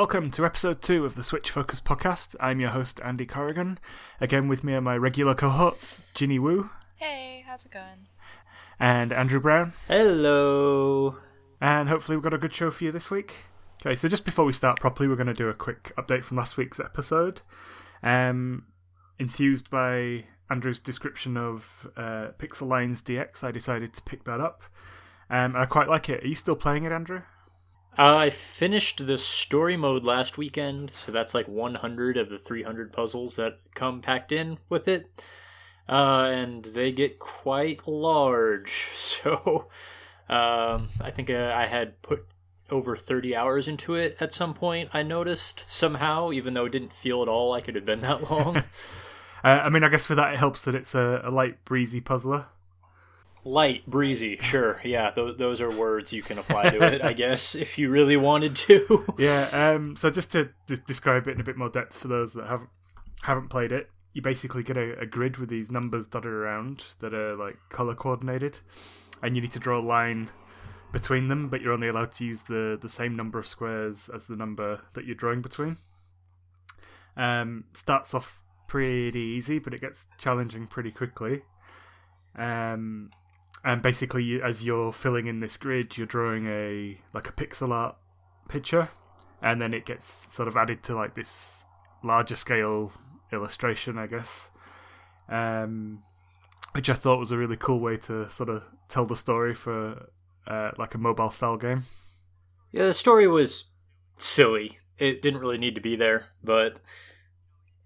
Welcome to episode two of the Switch Focus podcast. I'm your host, Andy Corrigan. Again, with me are my regular cohorts, Ginny Wu Hey, how's it going? and Andrew Brown. Hello. And hopefully, we've got a good show for you this week. Okay, so just before we start properly, we're going to do a quick update from last week's episode. Um, enthused by Andrew's description of uh, Piczle Lines DX, I decided to pick that up. Um, I quite like it. Are you still playing it, Andrew? I finished the story mode last weekend, so that's like 100 of the 300 puzzles that come packed in with it. Uh, and they get quite large. So um, I think uh, I had put over 30 hours into it at some point, I noticed somehow, even though it didn't feel at all like it had been that long. Uh, I mean, I guess for that, it helps that it's a, a light, breezy puzzler. Light, breezy, sure. Yeah, those, those are words you can apply to it, I guess, if you really wanted to. Yeah. Um. So just to d- describe it in a bit more depth for those that haven't haven't played it, you basically get a, a grid with these numbers dotted around that are like color coordinated, and you need to draw a line between them, but you're only allowed to use the the same number of squares as the number that you're drawing between. Um. Starts off pretty easy, but it gets challenging pretty quickly. Um. And basically, as you're filling in this grid, you're drawing a like a pixel art picture, and then it gets sort of added to like this larger scale illustration, I guess. Um, which I thought was a really cool way to sort of tell the story for uh, like a mobile style game. Yeah, the story was silly. It didn't really need to be there, but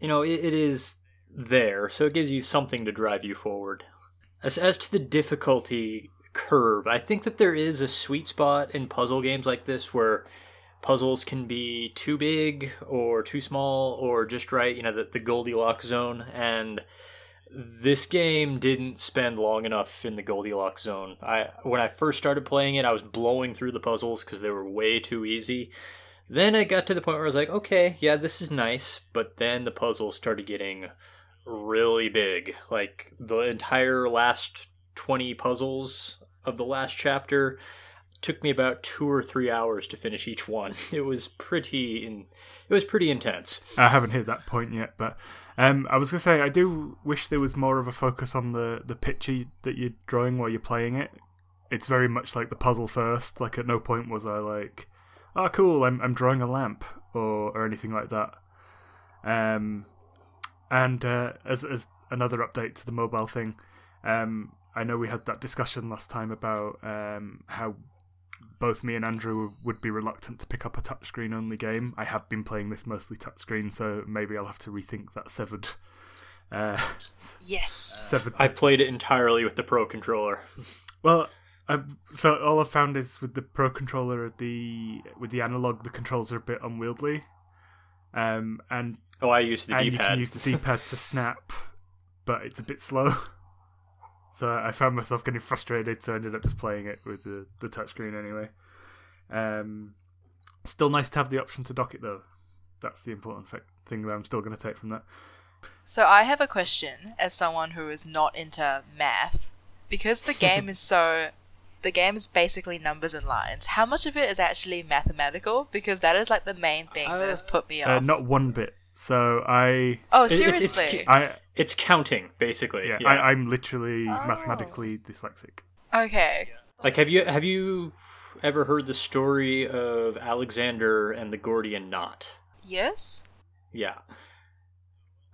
you know, it, it is there, so it gives you something to drive you forward. As as to the difficulty curve, I think that there is a sweet spot in puzzle games like this where puzzles can be too big or too small or just right, you know, the, the Goldilocks zone and this game didn't spend long enough in the Goldilocks zone. I when I first started playing it, I was blowing through the puzzles because they were way too easy. Then I got to the point where I was like, okay, yeah, this is nice, but then the puzzles started getting really big. Like the entire last 20 puzzles of the last chapter took me about 2 or 3 hours to finish each one. It was pretty in, it was pretty intense. I haven't hit that point yet, but um, I was gonna say I do wish there was more of a focus on the the picture that you're drawing while you're playing it. It's very much like the puzzle first. Like at no point was I like, "Oh, cool, I'm I'm drawing a lamp" or or anything like that. Um, and uh, as as another update to the mobile thing, um, I know we had that discussion last time about um, how both me and Andrew would be reluctant to pick up a touchscreen only game. I have been playing this mostly touchscreen, so maybe I'll have to rethink that severed. Uh, Yes. severed. I played it entirely with the pro controller. Well, I've, so all I've found is with the Pro controller, the with the analog, the controls are a bit unwieldy, um, and Oh, I used the and you D-pad. can use the D-pad to snap, but it's a bit slow. So I found myself getting frustrated, so I ended up just playing it with the the touchscreen anyway. Um, still nice to have the option to dock it though. That's the important fa- thing that I'm still going to take from that. So I have a question as someone who is not into math. Because the game is so the game is basically numbers and lines. How much of it is actually mathematical? Because that is like the main thing that has put me Uh, off. not one bit. So I, oh, It- it's- seriously? it's- I, It's counting, basically. yeah, Yeah. I, I'm literally Oh. mathematically dyslexic. okay. like, have you have you ever heard the story of Alexander and the Gordian knot? Yes? Yeah.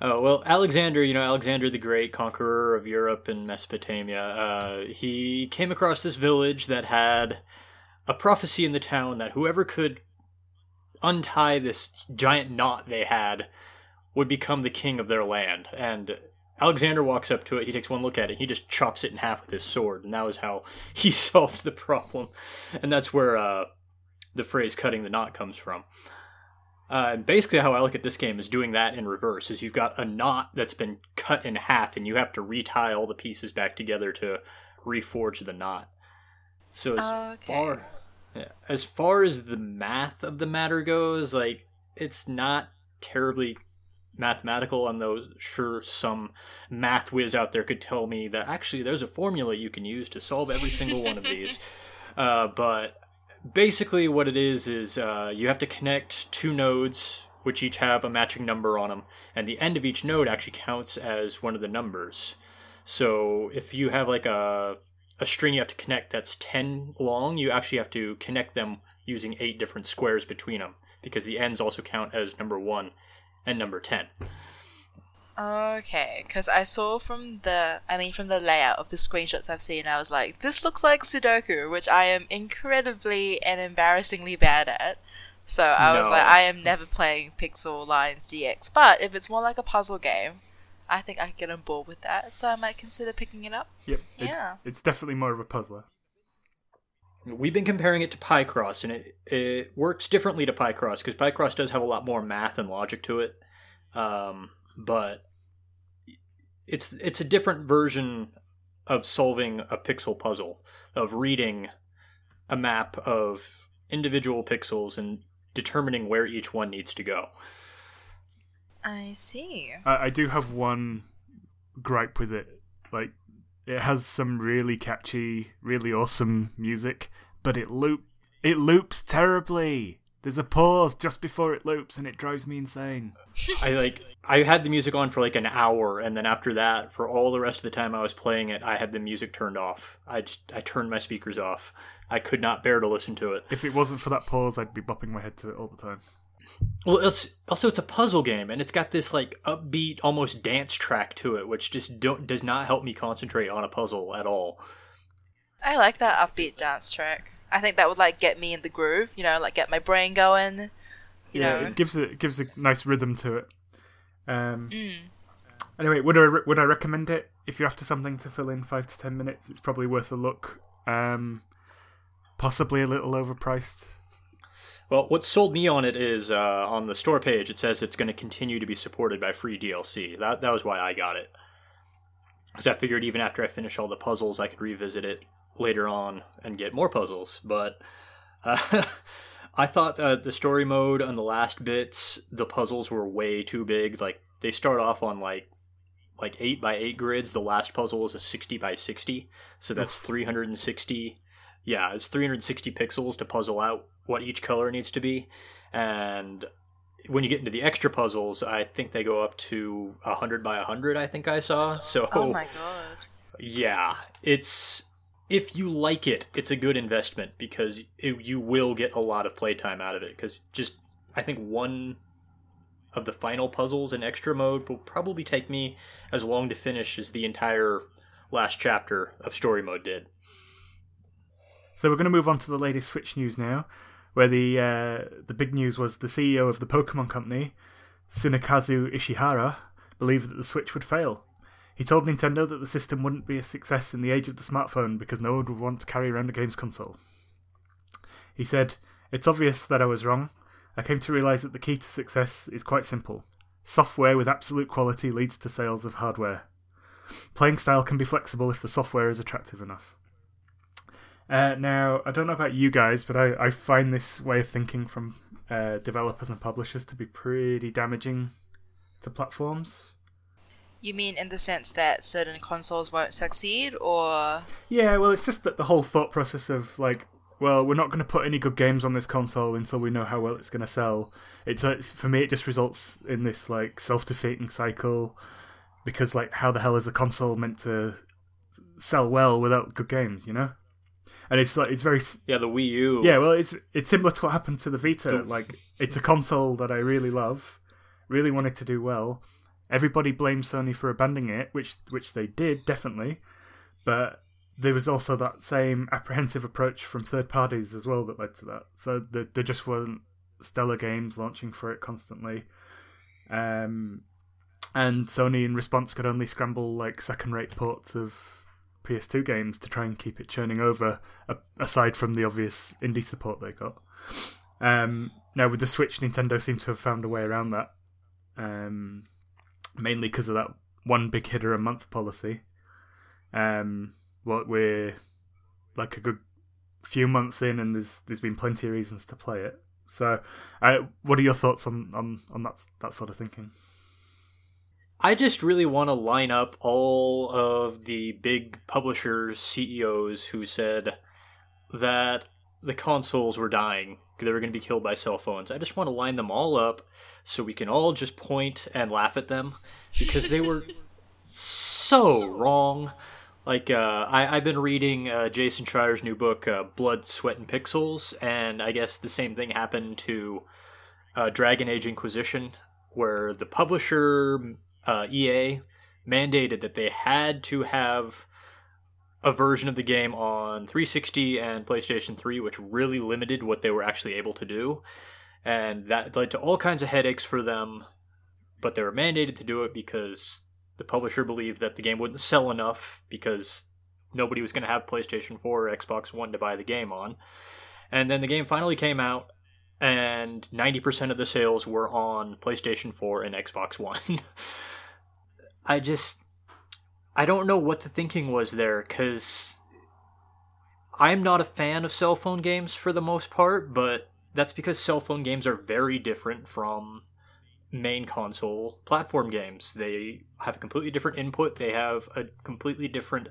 Oh well, Alexander, you know Alexander the Great, conqueror of Europe and Mesopotamia. Uh, he came across this village that had a prophecy in the town that whoever could untie this giant knot they had would become the king of their land. And Alexander walks up to it. He takes one look at it. He just chops it in half with his sword, and that was how he solved the problem. And that's where uh, the phrase "cutting the knot" comes from. Uh, basically, how I look at this game is doing that in reverse. Is you've got a knot that's been cut in half, and you have to retie all the pieces back together to reforge the knot. So as Okay. far yeah, as far as the math of the matter goes, like it's not terribly mathematical. I'm though sure some math whiz out there could tell me that actually there's a formula you can use to solve every single one of these. Uh, but basically what it is is uh, you have to connect two nodes which each have a matching number on them and the end of each node actually counts as one of the numbers. So if you have like a a string you have to connect that's 10 long you actually have to connect them using eight different squares between them because the ends also count as number 1 and number 10 Okay, because I saw from the, I mean, from the layout of the screenshots I've seen, I was like, this looks like Sudoku, which I am incredibly and embarrassingly bad at. So I was like, I am never playing Piczle Lines DX. But if it's more like a puzzle game, I think I can get on board with that. So I might consider picking it up. Yep. It's, Yeah. it's definitely more of a puzzler. We've been comparing it to Picross, and it it works differently to Picross because Picross does have a lot more math and logic to it, um, but it's it's a different version of solving a pixel puzzle, of reading a map of individual pixels and determining where each one needs to go. I see. I, I do have one gripe with it. Like, it has some really catchy, really awesome music, but it loop it loops terribly. There's a pause just before it loops, and it drives me insane. I like I had the music on for like an hour, and then after that, for all the rest of the time I was playing it, I had the music turned off. I just I turned my speakers off. I could not bear to listen to it. If it wasn't for that pause, I'd be bopping my head to it all the time. Well, it's, also it's a puzzle game, and it's got this like upbeat, almost dance track to it, which just don't does not help me concentrate on a puzzle at all. I like that upbeat dance track. I think that would like get me in the groove, you know, like get my brain going. You yeah, know. it gives it gives a nice rhythm to it. Um, Mm. Anyway, would I re- would I recommend it if you're after something to fill in five to ten minutes? It's probably worth a look. Um, possibly a little overpriced. Well, what sold me on it is uh, on the store page. It says it's going to continue to be supported by free DLC. That that was why I got it. Because I figured even after I finish all the puzzles, I could revisit it later on and get more puzzles. But uh, I thought uh, the story mode on the last bits, the puzzles were way too big. Like they start off on like like eight by eight grids. The last puzzle is a sixty by sixty, so that's three hundred and sixty. Yeah, it's three hundred and sixty pixels to puzzle out what each color needs to be, and when you get into the extra puzzles, I think they go up to hundred by hundred. I think I saw. So Oh my god. yeah, it's if you like it, it's a good investment because it, you will get a lot of playtime out of it. Because just I think one of the final puzzles in extra mode will probably take me as long to finish as the entire last chapter of story mode did. So we're going to move on to the latest Switch news now, where the uh, the big news was the CEO of the Pokemon Company, Tsunekazu Ishihara, believed that the Switch would fail. He told Nintendo that the system wouldn't be a success in the age of the smartphone because no one would want to carry around a games console. He said, It's obvious that I was wrong. I came to realize that the key to success is quite simple. Software with absolute quality leads to sales of hardware. Playing style can be flexible if the software is attractive enough. Uh, now, I don't know about you guys, but I, I find this way of thinking from uh, developers and publishers to be pretty damaging to platforms. You mean in the sense that certain consoles won't succeed, or Yeah, well, it's just that the whole thought process of like, well, we're not going to put any good games on this console until we know how well it's going to sell. It's uh, for me, it just results in this like self-defeating cycle because like, how the hell is a console meant to sell well without good games? You know, and it's like it's very Yeah, the Wii U. yeah. Well, it's it's similar to what happened to the Vita. Like, it's a console that I really love, really wanted to do well. Everybody blames Sony for abandoning it, which which they did definitely, but there was also that same apprehensive approach from third parties as well that led to that. So there, there just weren't stellar games launching for it constantly, um, and Sony in response could only scramble like second-rate ports of PS2 games to try and keep it churning over, aside from the obvious indie support they got. Um, now with the Switch, Nintendo seems to have found a way around that, um, mainly because of that one big hitter a month policy. Um, what we're like a good few months in, and there's there's been plenty of reasons to play it. So, uh, what are your thoughts on, on, on that that sort of thinking? I just really want to line up all of the big publishers, CEOs who said that the consoles were dying. They were going to be killed by cell phones. I just want to line them all up so we can all just point and laugh at them because they were so wrong. Like uh, I, I've been reading uh, Jason Schreier's new book, uh, Blood, Sweat, and Pixels, and I guess the same thing happened to uh, Dragon Age Inquisition, where the publisher uh, EA mandated that they had to have a version of the game on 360 and PlayStation 3, which really limited what they were actually able to do. And that led to all kinds of headaches for them, but they were mandated to do it because the publisher believed that the game wouldn't sell enough because nobody was going to have PlayStation 4 or Xbox One to buy the game on. And then the game finally came out, and 90% of the sales were on PlayStation 4 and Xbox One. I just I don't know what the thinking was there cuz I'm not a fan of cell phone games for the most part, but that's because cell phone games are very different from main console platform games. They have a completely different input, they have a completely different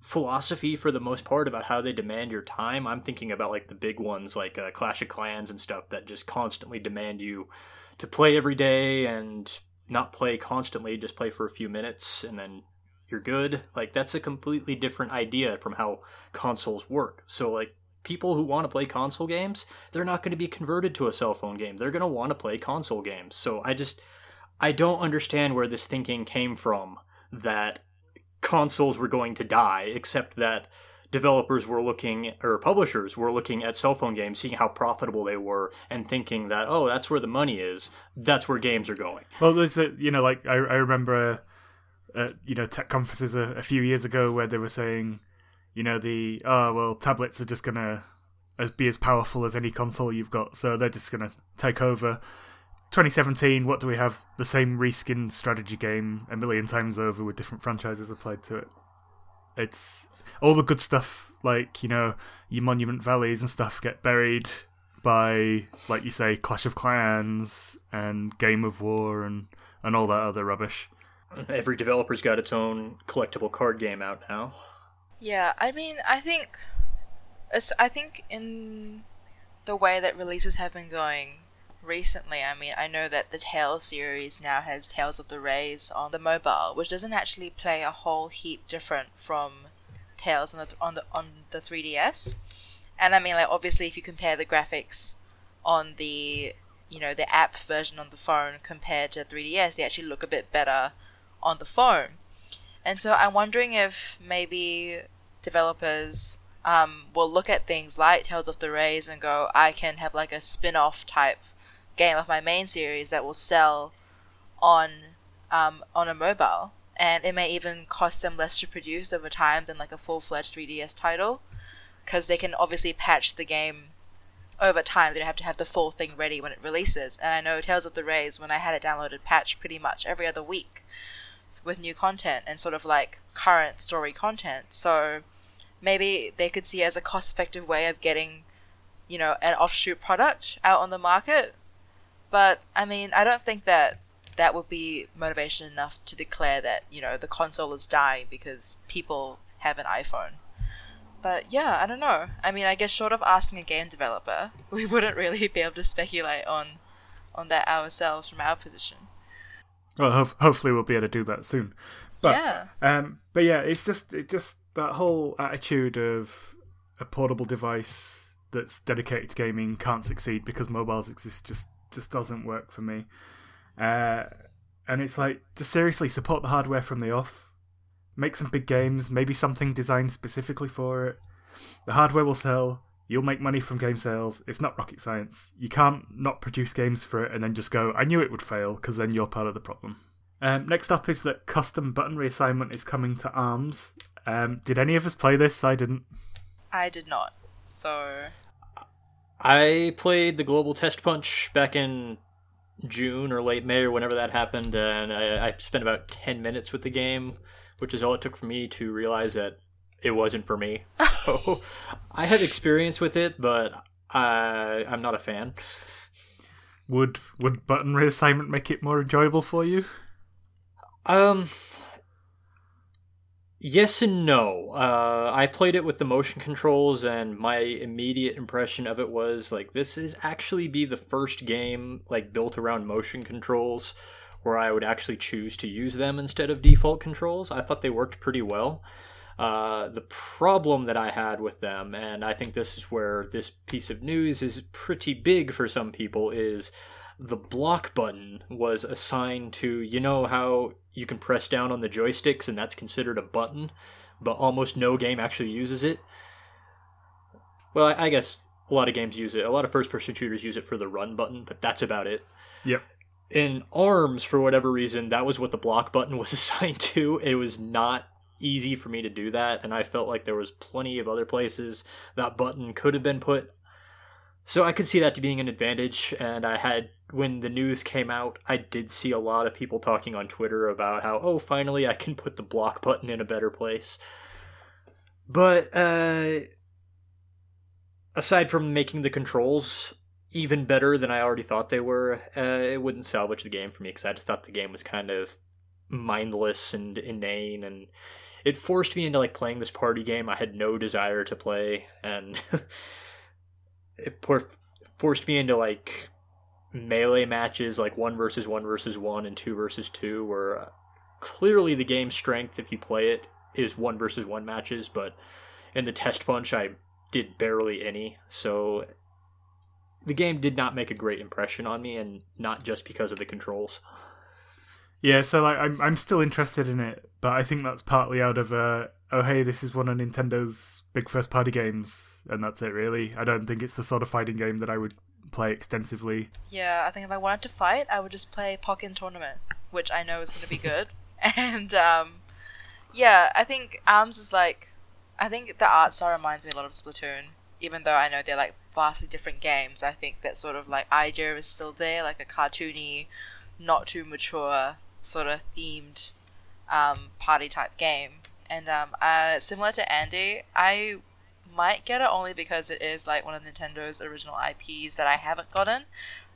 philosophy for the most part about how they demand your time. I'm thinking about like the big ones like uh, Clash of Clans and stuff that just constantly demand you to play every day and not play constantly, just play for a few minutes and then you're good. Like that's a completely different idea from how consoles work. So like people who want to play console games, they're not going to be converted to a cell phone game. They're going to want to play console games. So I just I don't understand where this thinking came from that consoles were going to die, except that developers were looking or publishers were looking at cell phone games, seeing how profitable they were, and thinking that oh, that's where the money is. That's where games are going. Well, there's a you know like I I remember, uh, you know tech conferences a, a few years ago where they were saying, you know the oh well tablets are just gonna as be as powerful as any console you've got, so they're just gonna take over. 2017, what do we have? The same reskin strategy game a million times over with different franchises applied to it. It's all the good stuff, like, you know, your Monument Valleys and stuff get buried by, like you say, Clash of Clans and Game of War and, and all that other rubbish. Every developer's got its own collectible card game out now. Yeah, I mean, I think, I think in the way that releases have been going, recently, I mean, I know that the Tales series now has Tales of the Rays on the mobile, which doesn't actually play a whole heap different from Tales on the on the on the 3DS. And I mean, like obviously, if you compare the graphics on the you know the app version on the phone compared to 3DS, they actually look a bit better on the phone. And so I'm wondering if maybe developers um, will look at things like Tales of the Rays and go, I can have like a spin off type game of my main series that will sell on um, on a mobile, and it may even cost them less to produce over time than like a full fledged 3DS title, because they can obviously patch the game over time. They don't have to have the full thing ready when it releases. And I know Tales of the Rays, when I had it downloaded, patched pretty much every other week with new content and sort of like current story content. So maybe they could see as a cost effective way of getting, you know, an offshoot product out on the market but I mean, I don't think that that would be motivation enough to declare that you know the console is dying because people have an iPhone. But yeah, I don't know. I mean, I guess short of asking a game developer, we wouldn't really be able to speculate on on that ourselves from our position. Well, ho- hopefully we'll be able to do that soon. But, yeah. Um, but yeah, it's just it just that whole attitude of a portable device that's dedicated to gaming can't succeed because mobiles exist just just doesn't work for me. Uh, and it's like, just seriously support the hardware from the off. Make some big games, maybe something designed specifically for it. The hardware will sell. You'll make money from game sales. It's not rocket science. You can't not produce games for it and then just go, I knew it would fail, because then you're part of the problem. Um, next up is that custom button reassignment is coming to ARMS. Um, did any of us play this? I didn't. I did not. So I played the Global Test Punch back in June or late May or whenever that happened, and I, I, spent about 10 minutes with the game, which is all it took for me to realize that it wasn't for me. So I have experience with it, but I, I'm not a fan. Would would button reassignment make it more enjoyable for you? Um Yes and no. Uh, I played it with the motion controls, and my immediate impression of it was like this is actually be the first game like built around motion controls where I would actually choose to use them instead of default controls. I thought they worked pretty well. Uh, the problem that I had with them, and I think this is where this piece of news is pretty big for some people, is the block button was assigned to you know how you can press down on the joysticks and that's considered a button but almost no game actually uses it? Well i, I guess a lot of games use it. A lot of first person shooters use it for the run button but that's about it. Yep. in arms for whatever reason that was what the block button was assigned to. It was not easy for me to do that and i felt like there was plenty of other places that button could have been put so I could see that to being an advantage, and I had when the news came out, I did see a lot of people talking on Twitter about how oh finally I can put the block button in a better place. But uh aside from making the controls even better than I already thought they were, uh, it wouldn't salvage the game for me because I just thought the game was kind of mindless and inane and it forced me into like playing this party game I had no desire to play and it por- forced me into like melee matches like one versus one versus one and two versus two where uh, clearly the game's strength if you play it is one versus one matches but in the test punch i did barely any. So the game did not make a great impression on me and not just because of the controls Yeah, so like I'm I'm still interested in it, but I think that's partly out of uh oh hey, this is one of Nintendo's big first party games and that's it really. I don't think it's the sort of fighting game that I would play extensively. Yeah, I think if I wanted to fight, I would just play Pokken Tournament, which I know is going to be good. and um, yeah, I think Arms is like, I think the art style reminds me a lot of Splatoon. Even though I know they're like vastly different games, I think that sort of like idea is still there, like a cartoony, not too mature sort of themed um, party type game. And um, uh, similar to Andy, I might get it only because it is like one of Nintendo's original IPs that I haven't gotten.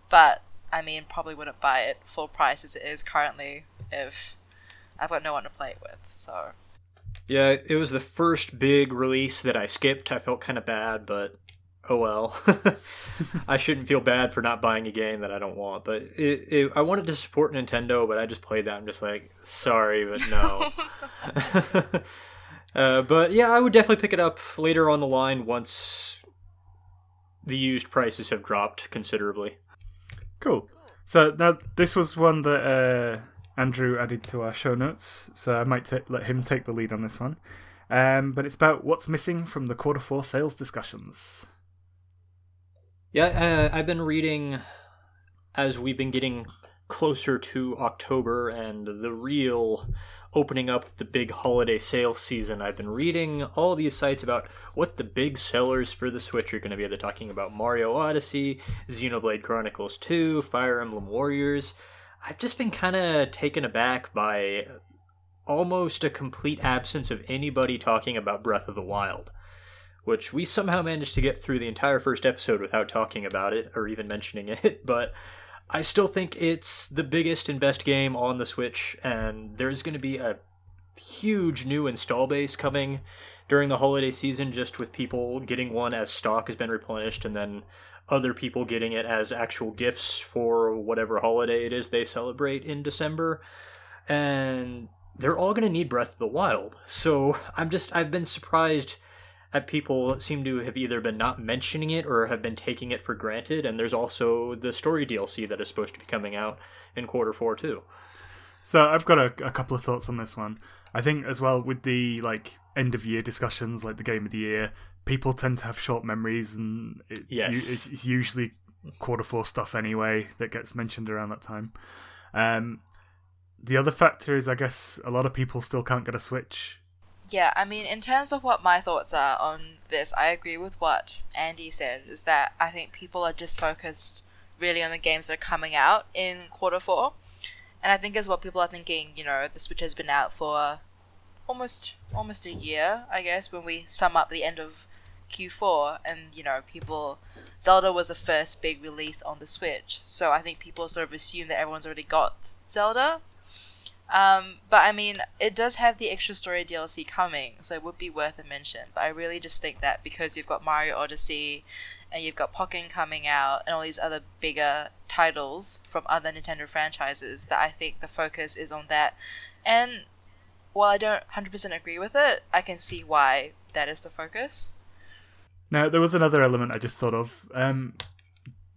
But I mean, probably wouldn't buy it full price as it is currently if I've got no one to play it with. So yeah it was the first big release that i skipped i felt kind of bad but oh well i shouldn't feel bad for not buying a game that i don't want but it, it, i wanted to support nintendo but i just played that i'm just like sorry but no uh, but yeah i would definitely pick it up later on the line once the used prices have dropped considerably Cool. So now this was one that uh, Andrew added to our show notes, so I might ta let him take the lead on this one. Um, but it's about what's missing from the quarter four sales discussions. Yeah, uh, I've been reading as we've been getting closer to October and the real opening up the big holiday sale season. I've been reading all these sites about what the big sellers for the Switch are going to be. They're talking about Mario Odyssey, Xenoblade Chronicles 2, Fire Emblem Warriors. I've just been kind of taken aback by almost a complete absence of anybody talking about Breath of the Wild which we somehow managed to get through the entire first episode without talking about it or even mentioning it, but I still think it's the biggest and best game on the Switch, and there's going to be a huge new install base coming during the holiday season, just with people getting one as stock has been replenished, and then other people getting it as actual gifts for whatever holiday it is they celebrate in December. And they're all going to need Breath of the Wild. So I'm just, I've been surprised people seem to have either been not mentioning it or have been taking it for granted. And there's also the story DLC that is supposed to be coming out in quarter four too. So I've got a, a couple of thoughts on this one. I think as well with the like end of year discussions, like the game of the year, people tend to have short memories, and it, Yes. it's, it's usually quarter four stuff anyway that gets mentioned around that time. Um, the other factor is, I guess, a lot of people still can't get a Switch. Yeah, I mean, in terms of what my thoughts are on this, I agree with what Andy said. Is that I think people are just focused really on the games that are coming out in quarter four, and I think as well people are thinking, you know, the Switch has been out for almost almost a year, I guess, when we sum up the end of Q4, and you know, people Zelda was the first big release on the Switch, so I think people sort of assume that everyone's already got Zelda. Um, but I mean, it does have the extra story DLC coming, so it would be worth a mention. But I really just think that because you've got Mario Odyssey, and you've got Pokken coming out, and all these other bigger titles from other Nintendo franchises, that I think the focus is on that. And while I don't 100% agree with it, I can see why that is the focus. Now, there was another element I just thought of. Um,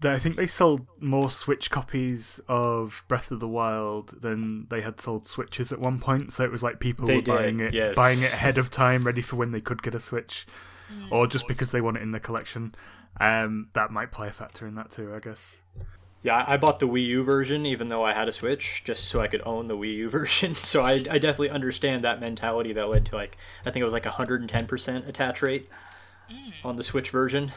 I think they sold more Switch copies of Breath of the Wild than they had sold Switches at one point. So it was like people They were did, buying it, yes. buying it ahead of time, ready for when they could get a Switch, or just because they want it in their collection. Um, that might play a factor in that too, I guess. Yeah, I I bought the Wii U version even though I had a Switch, just so I could own the Wii U version. So I, I definitely understand that mentality that led to like I think it was like 110% attach rate on the Switch version.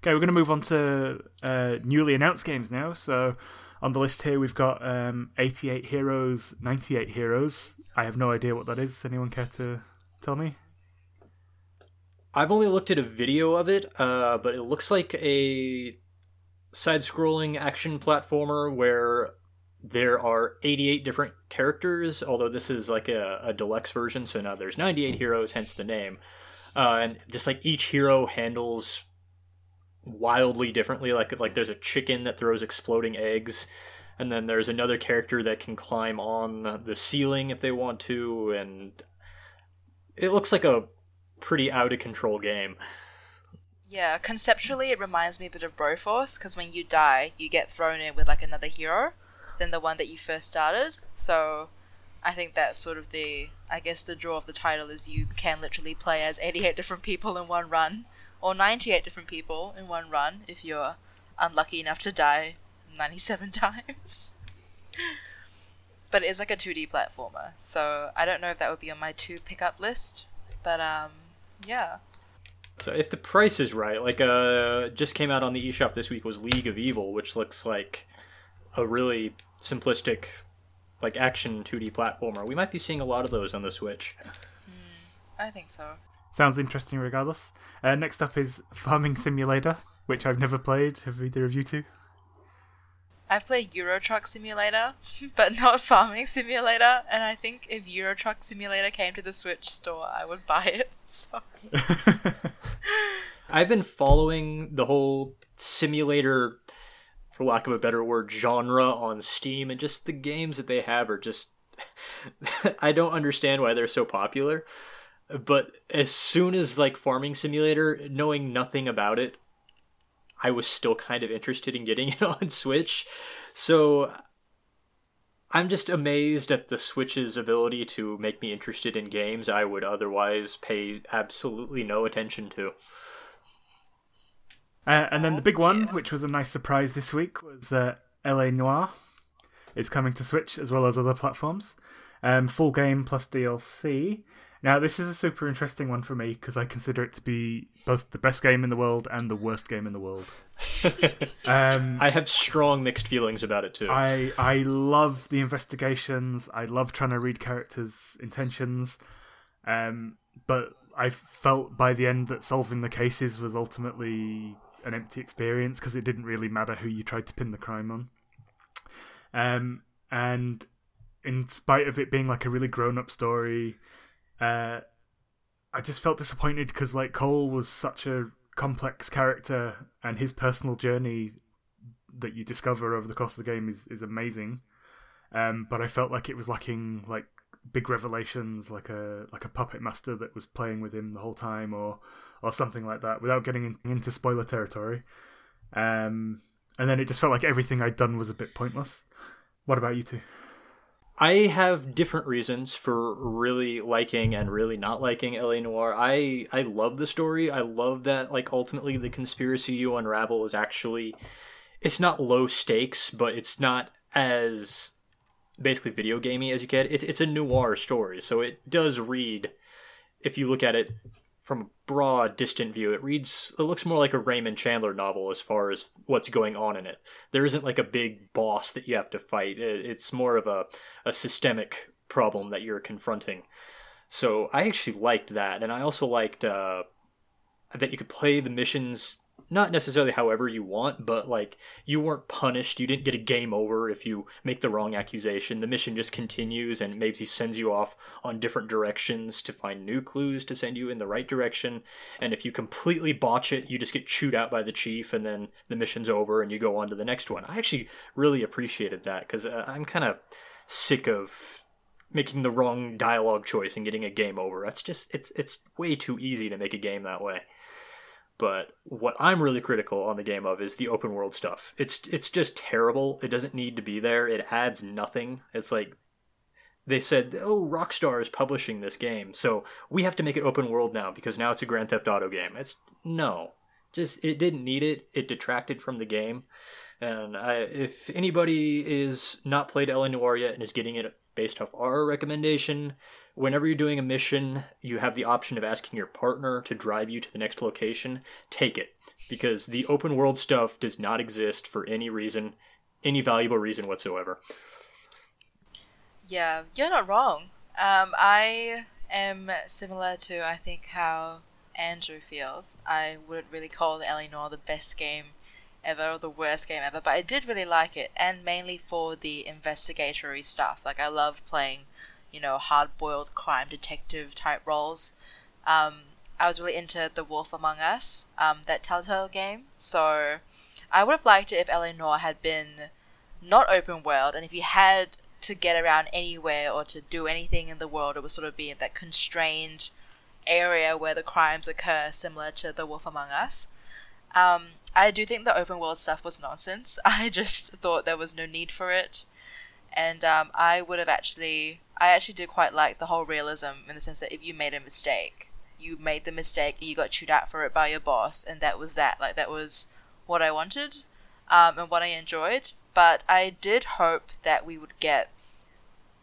Okay, we're going to move on to uh, newly announced games now. So on the list here, we've got um, 88 Heroes, 98 Heroes. I have no idea what that is. Anyone care to tell me? I've only looked at a video of it, uh, but it looks like a side-scrolling action platformer where there are 88 different characters. Although this is like a, a deluxe version, so now there's 98 heroes, hence the name. Uh, and just like each hero handles wildly differently. Like like there's a chicken that throws exploding eggs, and then there's another character that can climb on the ceiling if they want to, and it looks like a pretty out of control game. Yeah, conceptually, it reminds me a bit of Broforce because when you die, you get thrown in with like another hero than the one that you first started. So, I think that's sort of the, I guess, the draw of the title is you can literally play as 88 different people in one run, or 98 different people in one run if you're unlucky enough to die 97 times. but it is like a 2D platformer, so I don't know if that would be on my two pickup list, but um, yeah. So if the price is right, like uh, just came out on the eShop this week was League of Evil, which looks like a really simplistic, like action 2D platformer. We might be seeing a lot of those on the Switch. I think so. Sounds interesting regardless. Uh, next up is Farming Simulator, which I've never played. Have either of you two? I've played Euro Truck Simulator, but not Farming Simulator, and I think if Euro Truck Simulator came to the Switch store, I would buy it. So. I've been following the whole simulator, for lack of a better word, genre on Steam, and just the games that they have are just. I don't understand why they're so popular. But as soon as like Farming Simulator, knowing nothing about it, I was still kind of interested in getting it on Switch. So I'm just amazed at the Switch's ability to make me interested in games I would otherwise pay absolutely no attention to. Uh, and then the big one, which was a nice surprise this week, was uh, LA Noire. It's coming to Switch as well as other platforms. Um, full game plus DLC. Now, this is a super interesting one for me because I consider it to be both the best game in the world and the worst game in the world. um, I have strong mixed feelings about it too. I I love the investigations. I love trying to read characters' intentions. Um, but I felt by the end that solving the cases was ultimately an empty experience because it didn't really matter who you tried to pin the crime on. Um, and in spite of it being like a really grown-up story, uh, I just felt disappointed because like Cole was such a complex character, and his personal journey that you discover over the course of the game is is amazing. Um, but I felt like it was lacking like big revelations, like a like a puppet master that was playing with him the whole time, or or something like that, without getting in, into spoiler territory. Um, and then it just felt like everything I'd done was a bit pointless. What about you two? I have different reasons for really liking and really not liking LA Noire. I I love the story. I love that like ultimately the conspiracy you unravel is actually it's not low stakes, but it's not as basically video gamey as you get. It's it's a noir story, so it does read if you look at it from a broad, distant view, it reads it looks more like a Raymond Chandler novel as far as what's going on in it. There isn't like a big boss that you have to fight. It's more of a, a systemic problem that you're confronting. So I actually liked that, and I also liked uh, that you could play the missions not necessarily however you want, but like you weren't punished. You didn't get a game over if you make the wrong accusation. The mission just continues and maybe sends you off on different directions to find new clues to send you in the right direction. And if you completely botch it, you just get chewed out by the chief and then the mission's over and you go on to the next one. I actually really appreciated that because uh, I'm kind of sick of making the wrong dialogue choice and getting a game over. That's just it's it's way too easy to make a game that way. But what I'm really critical on the game of is the open world stuff. It's it's just terrible. It doesn't need to be there. It adds nothing. It's like they said, "Oh, Rockstar is publishing this game, so we have to make it open world now because now it's a Grand Theft Auto game." It's no, just it didn't need it. It detracted from the game. And I, if anybody is not played LA Noire yet and is getting it based off our recommendation, whenever you're doing a mission, you have the option of asking your partner to drive you to the next location. Take it because the open world stuff does not exist for any reason, any valuable reason whatsoever. Yeah, you're not wrong. Um, I am similar to I think how Andrew feels. I wouldn't really call Noire the best game ever or the worst game ever, but I did really like it, and mainly for the investigatory stuff. Like I love playing, you know, hard-boiled crime detective type roles. Um, I was really into The Wolf Among Us, um, that Telltale game. So I would have liked it if LA Noire had been not open world, and if you had to get around anywhere or to do anything in the world, it would sort of be in that constrained area where the crimes occur, similar to The Wolf Among Us. Um, I do think the open world stuff was nonsense. I just thought there was no need for it. And um, I would have actually, I actually did quite like the whole realism in the sense that if you made a mistake, you made the mistake and you got chewed out for it by your boss, and that was that. Like, that was what I wanted um, and what I enjoyed. But I did hope that we would get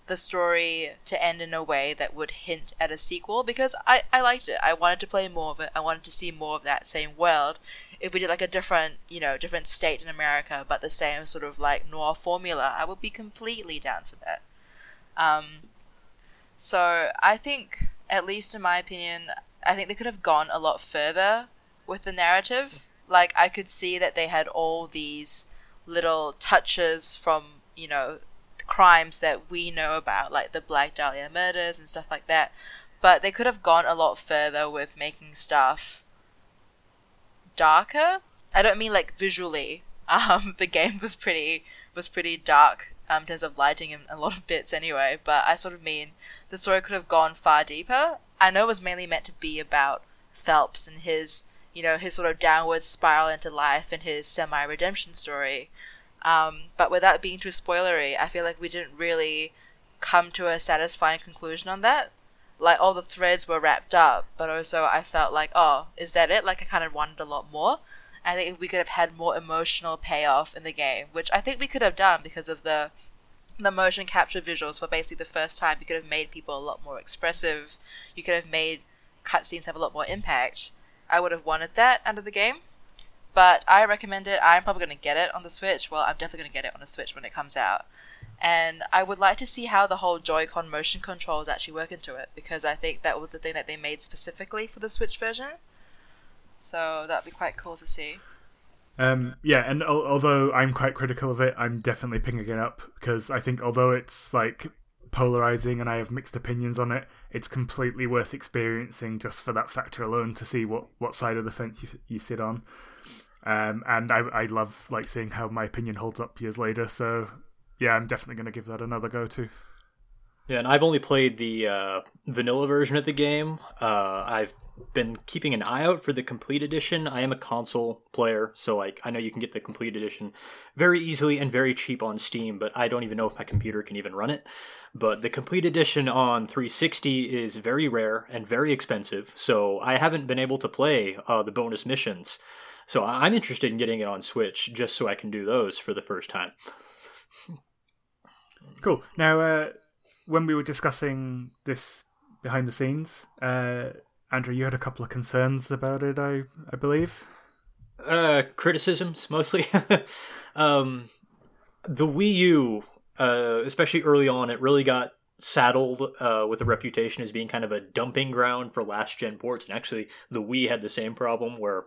the story to end in a way that would hint at a sequel because I, I liked it. I wanted to play more of it. I wanted to see more of that same world if we did like a different, you know, different state in America, but the same sort of like noir formula, I would be completely down for that. Um, so I think, at least in my opinion, I think they could have gone a lot further with the narrative. Like I could see that they had all these little touches from, you know, crimes that we know about, like the Black Dahlia murders and stuff like that. But they could have gone a lot further with making stuff darker. I don't mean like visually. Um, the game was pretty was pretty dark um, in terms of lighting and a lot of bits anyway. But I sort of mean the story could have gone far deeper. I know it was mainly meant to be about Phelps and his you know his sort of downward spiral into life and his semi redemption story. Um, but without being too spoilery, I feel like we didn't really come to a satisfying conclusion on that like all the threads were wrapped up, but also I felt like, oh, is that it? Like I kind of wanted a lot more. I think we could have had more emotional payoff in the game, which I think we could have done because of the the motion capture visuals for basically the first time. You could have made people a lot more expressive. You could have made cutscenes have a lot more impact. I would have wanted that out of the game. But I recommend it. I'm probably going to get it on the Switch. Well, I'm definitely going to get it on the Switch when it comes out and I would like to see how the whole Joy-Con motion controls actually work into it because I think that was the thing that they made specifically for the Switch version. So that'd be quite cool to see. Um, yeah, and al- although I'm quite critical of it, I'm definitely picking it up because I think although it's like polarizing and I have mixed opinions on it, it's completely worth experiencing just for that factor alone to see what, what side of the fence you, you sit on. Um, and I, I love like seeing how my opinion holds up years later. So yeah, I'm definitely going to give that another go too. Yeah, and I've only played the uh, vanilla version of the game. Uh, I've been keeping an eye out for the complete edition. I am a console player, so like I know you can get the complete edition very easily and very cheap on Steam, but I don't even know if my computer can even run it. But the complete edition on 360 is very rare and very expensive, so I haven't been able to play uh, the bonus missions. So I'm interested in getting it on Switch just so I can do those for the first time. Cool. Now, uh, when we were discussing this behind the scenes, uh, Andrew, you had a couple of concerns about it, I I believe. Uh, criticisms mostly. um, the Wii U, uh, especially early on, it really got saddled uh, with a reputation as being kind of a dumping ground for last gen ports. And actually, the Wii had the same problem where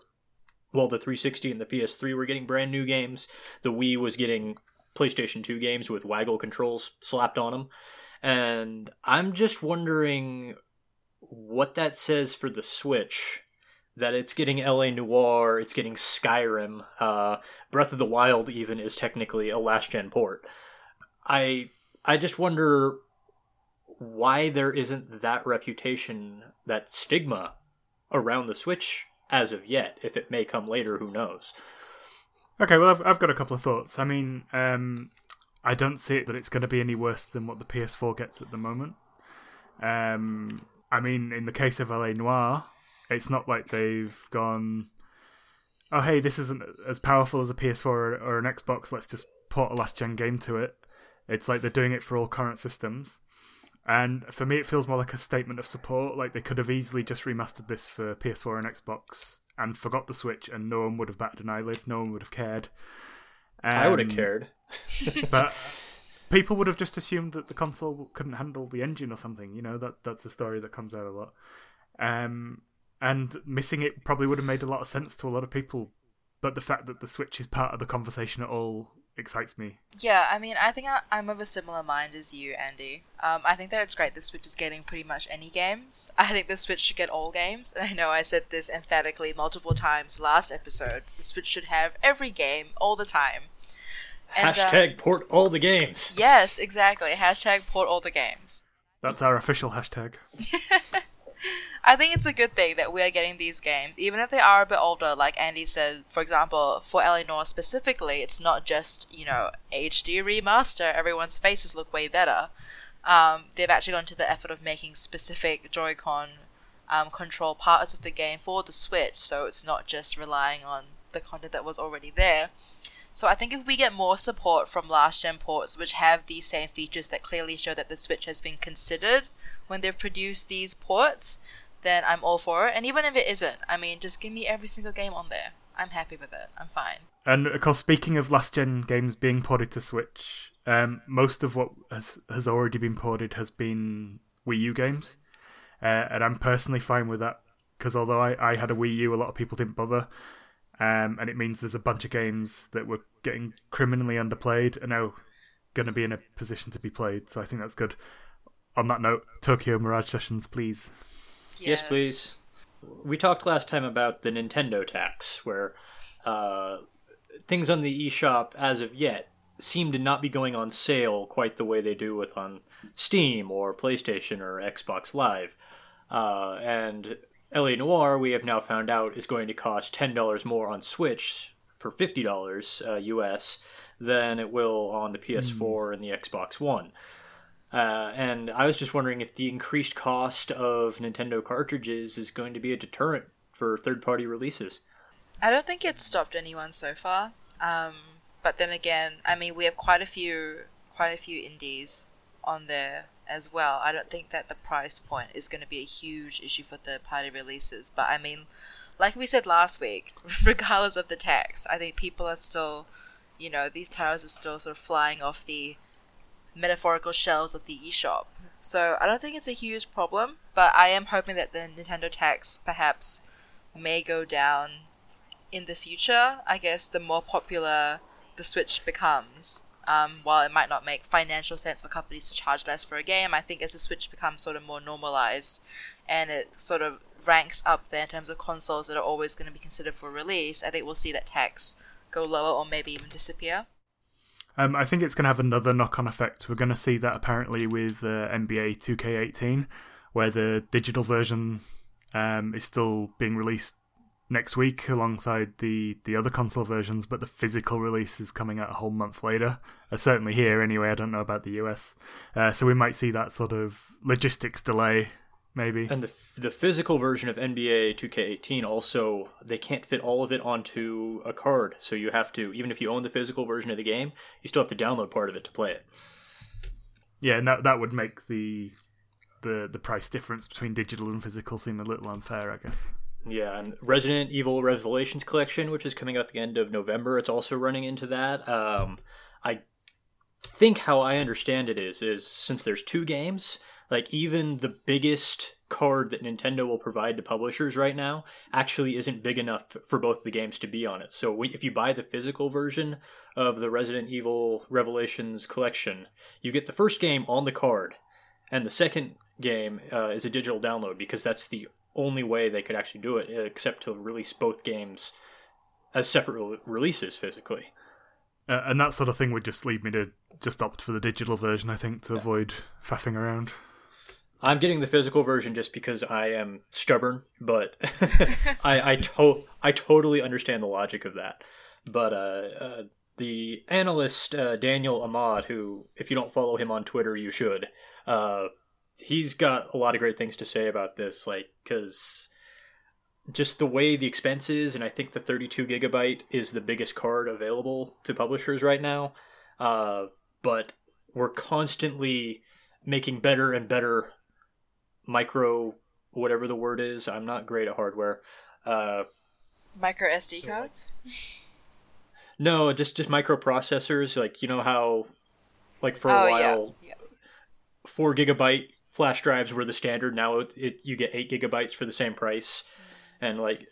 while the 360 and the PS3 were getting brand new games, the Wii was getting PlayStation 2 games with waggle controls slapped on them. And I'm just wondering what that says for the Switch. That it's getting LA Noire, it's getting Skyrim, uh, Breath of the Wild even is technically a last gen port. I I just wonder why there isn't that reputation, that stigma around the Switch as of yet. If it may come later, who knows? Okay, well, I've, I've got a couple of thoughts. I mean, um, I don't see it that it's going to be any worse than what the PS4 gets at the moment. Um, I mean, in the case of LA Noire, it's not like they've gone, oh, hey, this isn't as powerful as a PS4 or, or an Xbox, let's just port a last gen game to it. It's like they're doing it for all current systems. And for me, it feels more like a statement of support. Like they could have easily just remastered this for PS4 and Xbox and forgot the Switch, and no one would have batted an eyelid. No one would have cared. Um, I would have cared. but people would have just assumed that the console couldn't handle the engine or something. You know that that's a story that comes out a lot. Um, and missing it probably would have made a lot of sense to a lot of people. But the fact that the Switch is part of the conversation at all excites me. Yeah, I mean, I think I, I'm of a similar mind as you, Andy. Um, I think that it's great the Switch is getting pretty much any games. I think the Switch should get all games, and I know I said this emphatically multiple times last episode. The Switch should have every game all the time. And, uh, Hashtag port all the games. yes, exactly. Hashtag port all the games. That's our official hashtag. I think it's a good thing that we are getting these games, even if they are a bit older. Like Andy said, for example, for LA Noire specifically, it's not just you know HD remaster. Everyone's faces look way better. Um, they've actually gone to the effort of making specific Joy-Con um, control parts of the game for the Switch, so it's not just relying on the content that was already there. So I think if we get more support from last gen ports which have these same features that clearly show that the Switch has been considered when they've produced these ports, then I'm all for it. And even if it isn't, I mean, just give me every single game on there. I'm happy with it. I'm fine. And of course, speaking of last gen games being ported to Switch, um, most of what has has already been ported has been Wii U games, uh, and I'm personally fine with that because although I, I had a Wii U, a lot of people didn't bother, um, and it means there's a bunch of games that were getting criminally underplayed are now going to be in a position to be played. So I think that's good. On that note, Tokyo Mirage Sessions, please. Yes, please. We talked last time about the Nintendo tax, where uh, things on the eShop as of yet seem to not be going on sale quite the way they do with on Steam or PlayStation or Xbox Live. Uh, and LA Noire, we have now found out, is going to cost $10 more on Switch for $50 uh, US than it will on the PS4 and the Xbox One. Uh, and I was just wondering if the increased cost of Nintendo cartridges is going to be a deterrent for third party releases. I don't think it's stopped anyone so far. Um, but then again, I mean, we have quite a few, quite a few indies on there as well. I don't think that the price point is going to be a huge issue for third party releases. But I mean, like we said last week, regardless of the tax, I think people are still, you know, these titles are still sort of flying off the metaphorical shelves of the eShop. So I don't think it's a huge problem, but I am hoping that the Nintendo tax perhaps may go down in the future. I guess the more popular the Switch becomes, um, while it might not make financial sense for companies to charge less for a game, I think as the Switch becomes sort of more normalized and it sort of ranks up there in terms of consoles that are always going to be considered for release, I think we'll see that tax go lower or maybe even disappear. Um, I think it's going to have another knock on effect. We're going to see that apparently with uh, NBA 2K18, where the digital version um, is still being released next week alongside the, the other console versions, but the physical release is coming out a whole month later. Uh, certainly here, anyway. I don't know about the US. Uh, so we might see that sort of logistics delay, maybe. And the, the physical version of NBA 2K18 also, they can't fit all of it onto a card. So you have to, even if you own the physical version of the game, you still have to download part of it to play it. Yeah, and that, that would make the, the, the price difference between digital and physical seem a little unfair, I guess. Yeah, and Resident Evil Revelations Collection, which is coming out the end of November, it's also running into that. Um, I think how I understand it is is since there's two games, like even the biggest card that Nintendo will provide to publishers right now actually isn't big enough for both the games to be on it. So if you buy the physical version of the Resident Evil Revelations collection, you get the first game on the card, and the second game uh, is a digital download because that's the only way they could actually do it, except to release both games as separate re- releases physically. Uh, and that sort of thing would just lead me to just opt for the digital version, I think, to yeah. avoid faffing around. I'm getting the physical version just because I am stubborn, but I I, to- I totally understand the logic of that. But uh, uh, the analyst uh, Daniel Ahmad, who if you don't follow him on Twitter, you should. He's got a lot of great things to say about this, like because just the way the expense is, and I think the 32 gigabyte is the biggest card available to publishers right now. Uh, but we're constantly making better and better micro, whatever the word is. I'm not great at hardware. Uh, micro SD so cards. No, just just microprocessors. Like you know how, like for a oh, while, yeah. Yeah. four gigabyte flash drives were the standard. Now it, it, you get eight gigabytes for the same price, and like,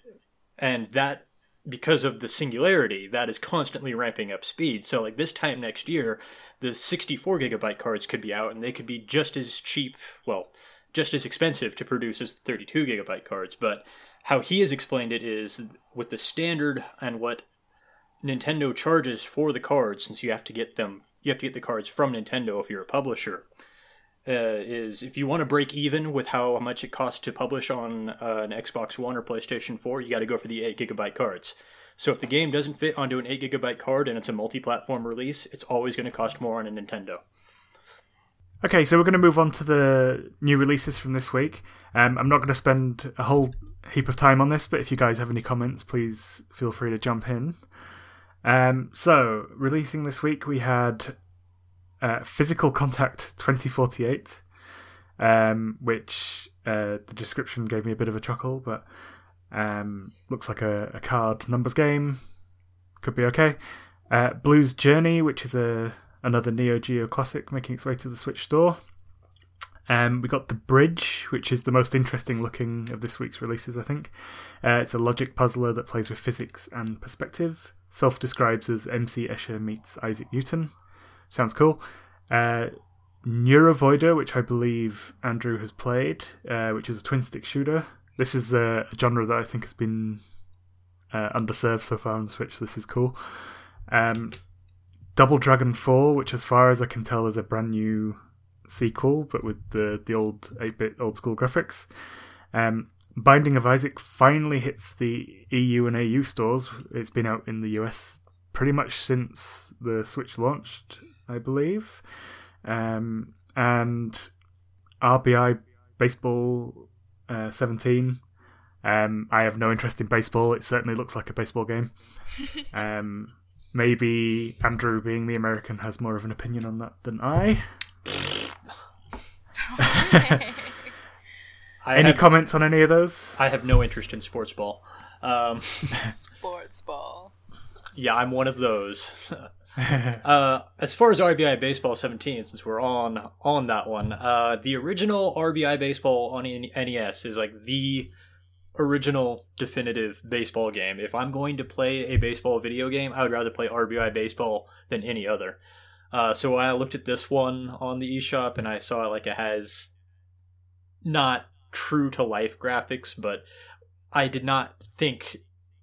and that because of the singularity that is constantly ramping up speed. So like this time next year, the 64 gigabyte cards could be out, and they could be just as cheap. Well, just as expensive to produce as 32 gigabyte cards. But how he has explained it is with the standard and what Nintendo charges for the cards, since you have to get them, you have to get the cards from Nintendo if you're a publisher. Uh, is if you want to break even with how much it costs to publish on uh, an Xbox One or PlayStation 4, you got to go for the 8 gigabyte cards. So if the game doesn't fit onto an 8 gigabyte card and it's a multi platform release, it's always going to cost more on a Nintendo. Okay, so we're going to move on to the new releases from this week. Um, I'm not going to spend a whole heap of time on this, but if you guys have any comments, please feel free to jump in. Um, so, releasing this week, we had uh, Physical Contact 2048, um, which uh, the description gave me a bit of a chuckle, but um, looks like a, a, card numbers game. Could be okay. Uh, Blue's Journey, which is a another Neo Geo classic making its way to the Switch store. Um, we got The Bridge, which is the most interesting looking of this week's releases, I think. Uh, it's a logic puzzler that plays with physics and perspective self describes as MC Escher meets Isaac Newton. Sounds cool. Uh, Neurovoider, which I believe Andrew has played, uh, which is a twin stick shooter. This is a, genre that I think has been uh, underserved so far on Switch. This is cool. Um, Double Dragon 4, which, as far as I can tell, is a brand new sequel, but with the, the old 8 bit old school graphics. Um, Binding of Isaac finally hits the EU and AU stores. It's been out in the US pretty much since the Switch launched, I believe. Um, and RBI Baseball uh, 17. Um, I have no interest in baseball. It certainly looks like a baseball game. Um, maybe Andrew, being the American, has more of an opinion on that than I. I any have, comments on any of those? I have no interest in sports ball. Um, sports ball. Yeah, I'm one of those. uh, as far as RBI Baseball 17, since we're on on that one, uh, the original RBI Baseball on NES is like the original definitive baseball game. If I'm going to play a baseball video game, I would rather play RBI Baseball than any other. Uh, so I looked at this one on the eShop and I saw like it has not true to life graphics, but I did not think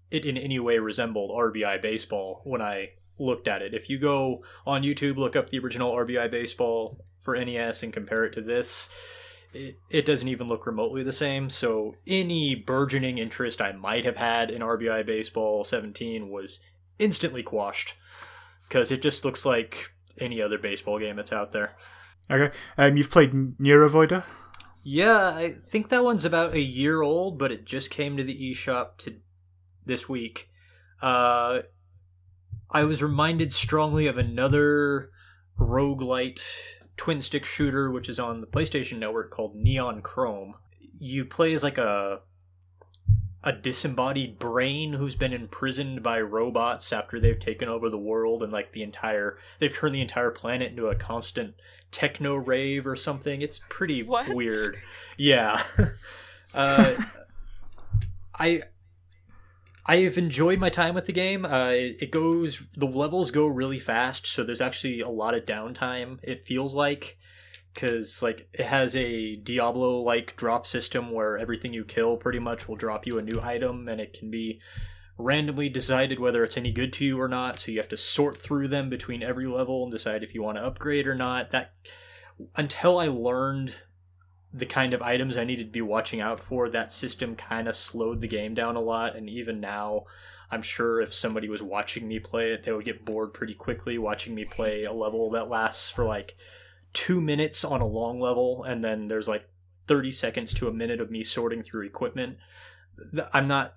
it in any way resembled RBI Baseball when I looked at it. If you go on YouTube, look up the original RBI Baseball for NES and compare it to this, it, it doesn't even look remotely the same. So any burgeoning interest I might have had in RBI Baseball 17 was instantly quashed because it just looks like any other baseball game that's out there. Okay, um, you've played Neurovoider. Yeah, I think that one's about a year old, but it just came to the eShop to this week. Uh, I was reminded strongly of another roguelite twin stick shooter, which is on the PlayStation Network called Neon Chrome. You play as like a a disembodied brain who's been imprisoned by robots after they've taken over the world and like the entire they've turned the entire planet into a constant techno rave or something. It's pretty What? weird. Yeah. uh, I I've enjoyed my time with the game. Uh, it, it goes the levels go really fast, so there's actually a lot of downtime. It feels like because like it has a Diablo like drop system where everything you kill pretty much will drop you a new item, and it can be randomly decided whether it's any good to you or not. So you have to sort through them between every level and decide if you want to upgrade or not. That until I learned the kind of items I needed to be watching out for, that system kind of slowed the game down a lot. And even now, I'm sure if somebody was watching me play it, they would get bored pretty quickly watching me play a level that lasts for like two minutes on a long level, and then there's like 30 seconds to a minute of me sorting through equipment. I'm not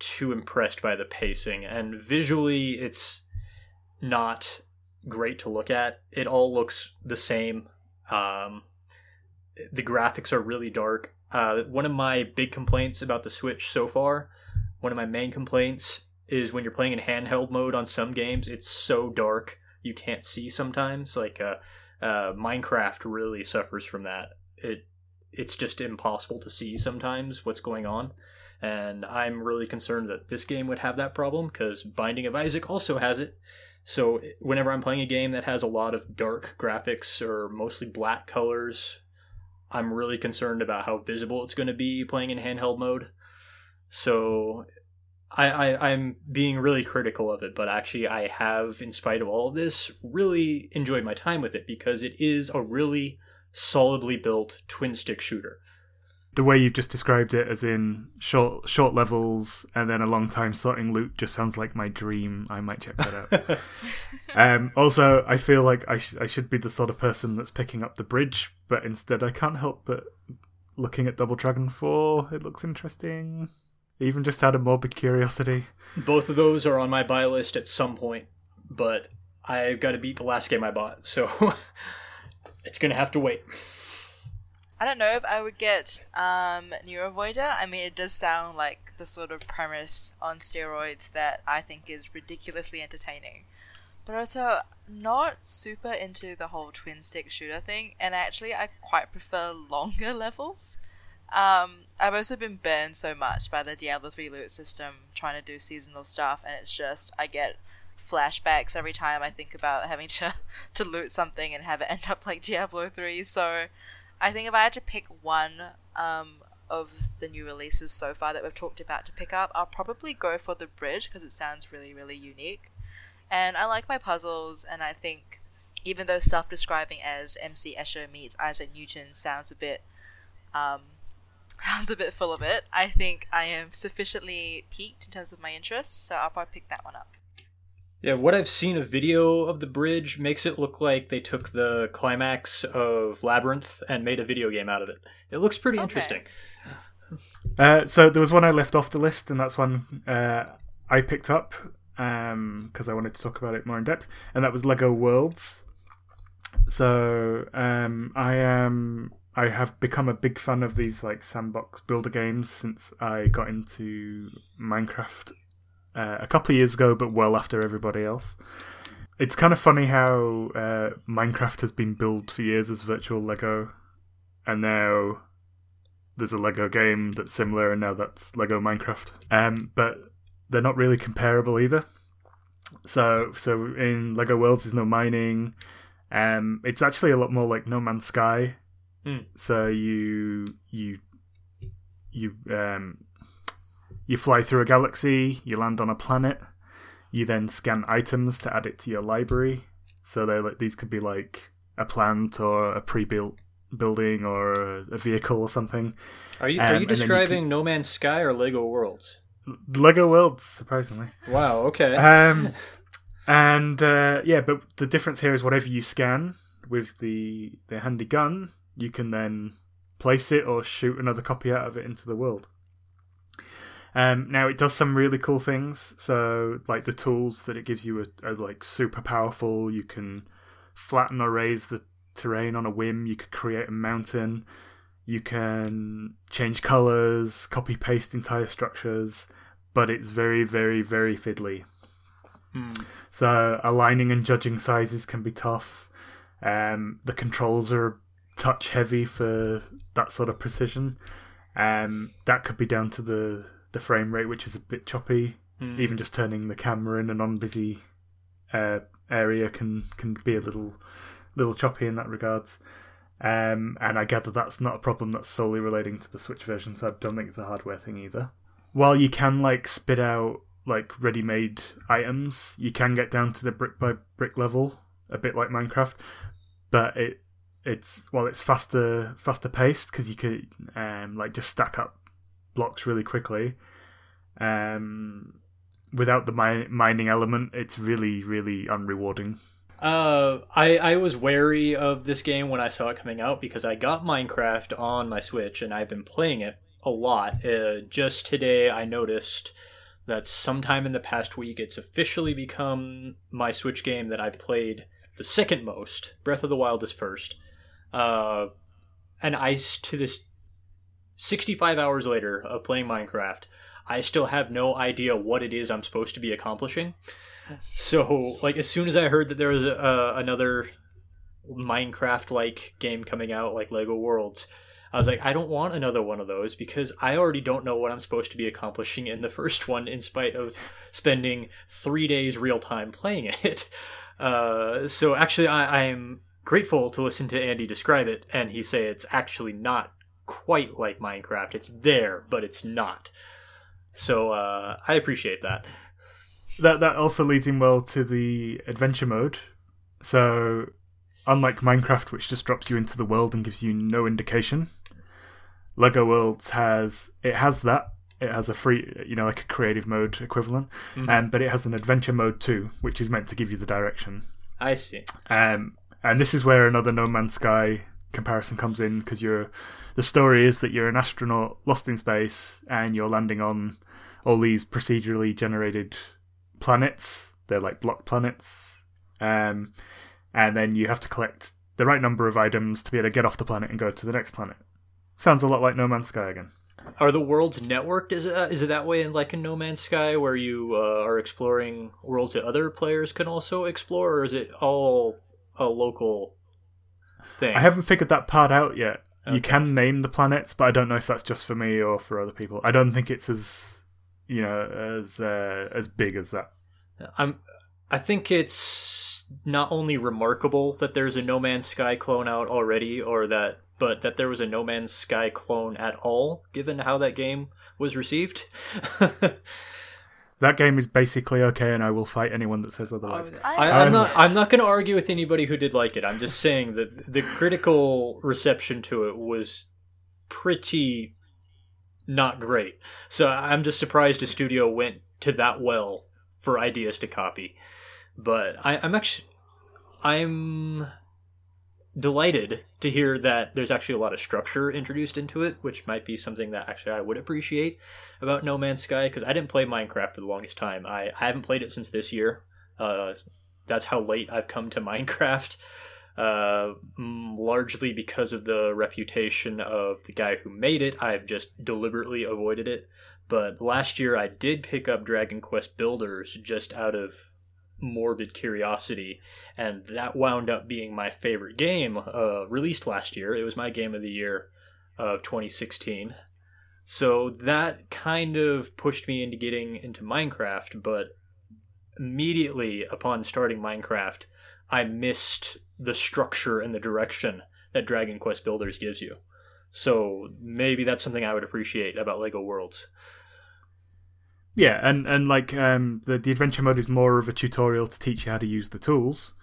too impressed by the pacing, and visually, it's not great to look at. It all looks the same. Um, the graphics are really dark. Uh, one of my big complaints about the Switch so far, one of my main complaints, is when you're playing in handheld mode on some games, it's so dark you can't see sometimes. Like uh, uh, Minecraft really suffers from that. It it's just impossible to see sometimes what's going on, and I'm really concerned that this game would have that problem because Binding of Isaac also has it. So whenever I'm playing a game that has a lot of dark graphics or mostly black colors, I'm really concerned about how visible it's going to be playing in handheld mode. So I, I I'm being really critical of it, but actually I have, in spite of all of this, really enjoyed my time with it because it is a really solidly built twin stick shooter. The way you've just described it, as in short short levels and then a long time sorting loot, just sounds like my dream. I might check that out. um, also, I feel like I, sh- I should be the sort of person that's picking up the bridge, but instead I can't help but looking at Double Dragon 4. It looks interesting. Even just out of morbid curiosity. Both of those are on my buy list at some point, but I've got to beat the last game I bought, so it's gonna have to wait. I don't know if I would get um, Neurovoider. I mean, it does sound like the sort of premise on steroids that I think is ridiculously entertaining. But also, not super into the whole twin stick shooter thing, and actually, I quite prefer longer levels. Um, I've also been burned so much by the Diablo 3 loot system trying to do seasonal stuff, and it's just, I get flashbacks every time I think about having to, to loot something and have it end up like Diablo 3, so I think if I had to pick one um, of the new releases so far that we've talked about to pick up, I'll probably go for the bridge because it sounds really, really unique. And I like my puzzles, and I think even though self describing as MC Escher meets Isaac Newton sounds a bit um, sounds a bit full of it, I think I am sufficiently piqued in terms of my interests, so I'll probably pick that one up. Yeah, what I've seen of video of the bridge makes it look like they took the climax of Labyrinth and made a video game out of it. It looks pretty Okay. interesting. Uh, so there was one I left off the list, and that's one uh, I picked up because I wanted to talk about it more in depth, and that was Lego Worlds. So um, I am I have become a big fan of these like sandbox builder games since I got into Minecraft uh, a couple of years ago, but well after everybody else. It's kind of funny how uh, Minecraft has been built for years as virtual Lego, and now there's a Lego game that's similar, and now that's Lego Minecraft. Um, but they're not really comparable either. So, so in Lego Worlds, there's no mining. Um, it's actually a lot more like No Man's Sky. Hmm. So you you you um you fly through a galaxy, you land on a planet, you then scan items to add it to your library. So they like these could be like a plant or a pre-built building or a, vehicle or something. Are you Um, are you then you describing No Man's Sky or Lego Worlds? Lego Worlds, surprisingly. Wow. Okay. Um, and uh, yeah, but the difference here is whatever you scan with the the handy gun, you can then place it or shoot another copy out of it into the world. Um, now it does some really cool things. So like the tools that it gives you are, are like super powerful. You can flatten or raise the terrain on a whim. You could create a mountain. You can change colors, copy paste entire structures, but it's very, very, very fiddly. Hmm. So aligning and judging sizes can be tough. Um, the controls are touch heavy for that sort of precision. Um, that could be down to the the frame rate, which is a bit choppy. Hmm. Even just turning the camera in a non-busy uh, area can can be a little little choppy in that regards. Um, and I gather that's not a problem that's solely relating to the Switch version, so I don't think it's a hardware thing either. While you can like spit out like ready-made items, you can get down to the brick by brick level, a bit like Minecraft, but it it's well it's faster faster paced because you could um, like just stack up blocks really quickly. Um, without the mi- mining element, it's really really unrewarding. Uh, I I was wary of this game when I saw it coming out because I got Minecraft on my Switch and I've been playing it a lot. Uh, just today, I noticed that sometime in the past week, it's officially become my Switch game that I've played the second most. Breath of the Wild is first. Uh, and I to this 65 hours later of playing Minecraft, I still have no idea what it is I'm supposed to be accomplishing. So, like, as soon as I heard that there was uh, another Minecraft like game coming out, like Lego Worlds, I was like, I don't want another one of those because I already don't know what I'm supposed to be accomplishing in the first one, in spite of spending three days real time playing it. Uh, so, actually, I, I'm grateful to listen to Andy describe it, and he say it's actually not quite like Minecraft. It's there, but it's not. So, uh, I appreciate that. That that also leads in well to the adventure mode. So, unlike Minecraft, which just drops you into the world and gives you no indication, Lego Worlds has it has that. It has a free, you know, like a creative mode equivalent, um, but it has an adventure mode too, which is meant to give you the direction. I see. Um, and this is where another No Man's Sky comparison comes in because you're the story is that you're an astronaut lost in space and you're landing on all these procedurally generated planets. They're like block planets, um, and then you have to collect the right number of items to be able to get off the planet and go to the next planet. Sounds a lot like No Man's Sky again. Are the worlds networked? Is it, uh, is it that way in like in No Man's Sky where you uh, are exploring worlds that other players can also explore, or is it all a local thing? I haven't figured that part out yet. You can name the planets, but I don't know if that's just for me or for other people. I don't think it's as you know as uh, as big as that. I'm. I think it's not only remarkable that there's a No Man's Sky clone out already, or that, but that there was a No Man's Sky clone at all, given how that game was received. That game is basically okay, and I will fight anyone that says otherwise. I, I'm not. I'm not going to argue with anybody who did like it. I'm just saying that the critical reception to it was pretty not great. So I'm just surprised a studio went to that well for ideas to copy. But I, I'm actually, I'm delighted to hear that there's actually a lot of structure introduced into it, which might be something that actually I would appreciate about No Man's Sky because I didn't play Minecraft for the longest time. I, I haven't played it since this year. Uh, that's how late I've come to Minecraft. Uh, largely because of the reputation of the guy who made it, I've just deliberately avoided it. But last year I did pick up Dragon Quest Builders just out of morbid curiosity, and that wound up being my favorite game uh, released last year. It was my game of the year of 2016. So that kind of pushed me into getting into Minecraft, but immediately upon starting Minecraft, I missed the structure and the direction that Dragon Quest Builders gives you. So maybe that's something I would appreciate about Lego Worlds. Yeah, and and like um, the the adventure mode is more of a tutorial to teach you how to use the tools,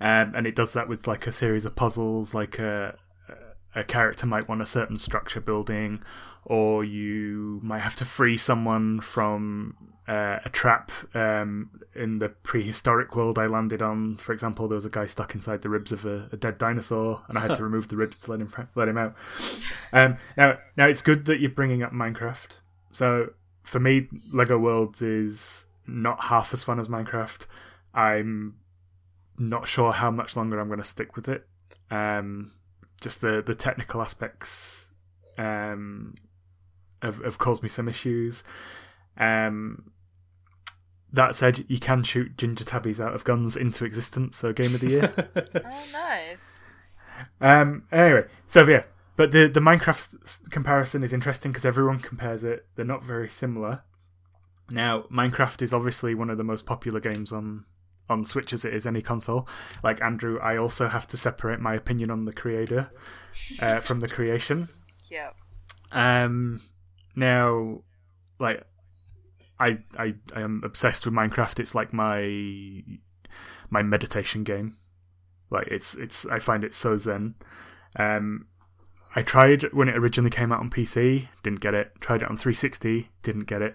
um, and it does that with like a series of puzzles. Like a a character might want a certain structure building, or you might have to free someone from uh, a trap. Um, in the prehistoric world I landed on, for example, there was a guy stuck inside the ribs of a, a dead dinosaur, and I had to remove the ribs to let him let him out. Um, now, now it's good that you're bringing up Minecraft. So for me, Lego Worlds is not half as fun as Minecraft. I'm not sure how much longer I'm going to stick with it. Um, just the the technical aspects um, have, have caused me some issues. Um, that said, you can shoot ginger tabbies out of guns into existence. So game of the year. Oh, nice. Um. Anyway, so yeah, but the the Minecraft s- comparison is interesting because everyone compares it. They're not very similar. Now, Minecraft is obviously one of the most popular games on on Switch as it is any console. Like Andrew, I also have to separate my opinion on the creator uh, from the creation. Yep. Um. Now, like, I I I am obsessed with Minecraft. It's like my my meditation game. Like it's it's I find it so zen. Um, I tried when it originally came out on PC, didn't get it. Tried it on 360, didn't get it.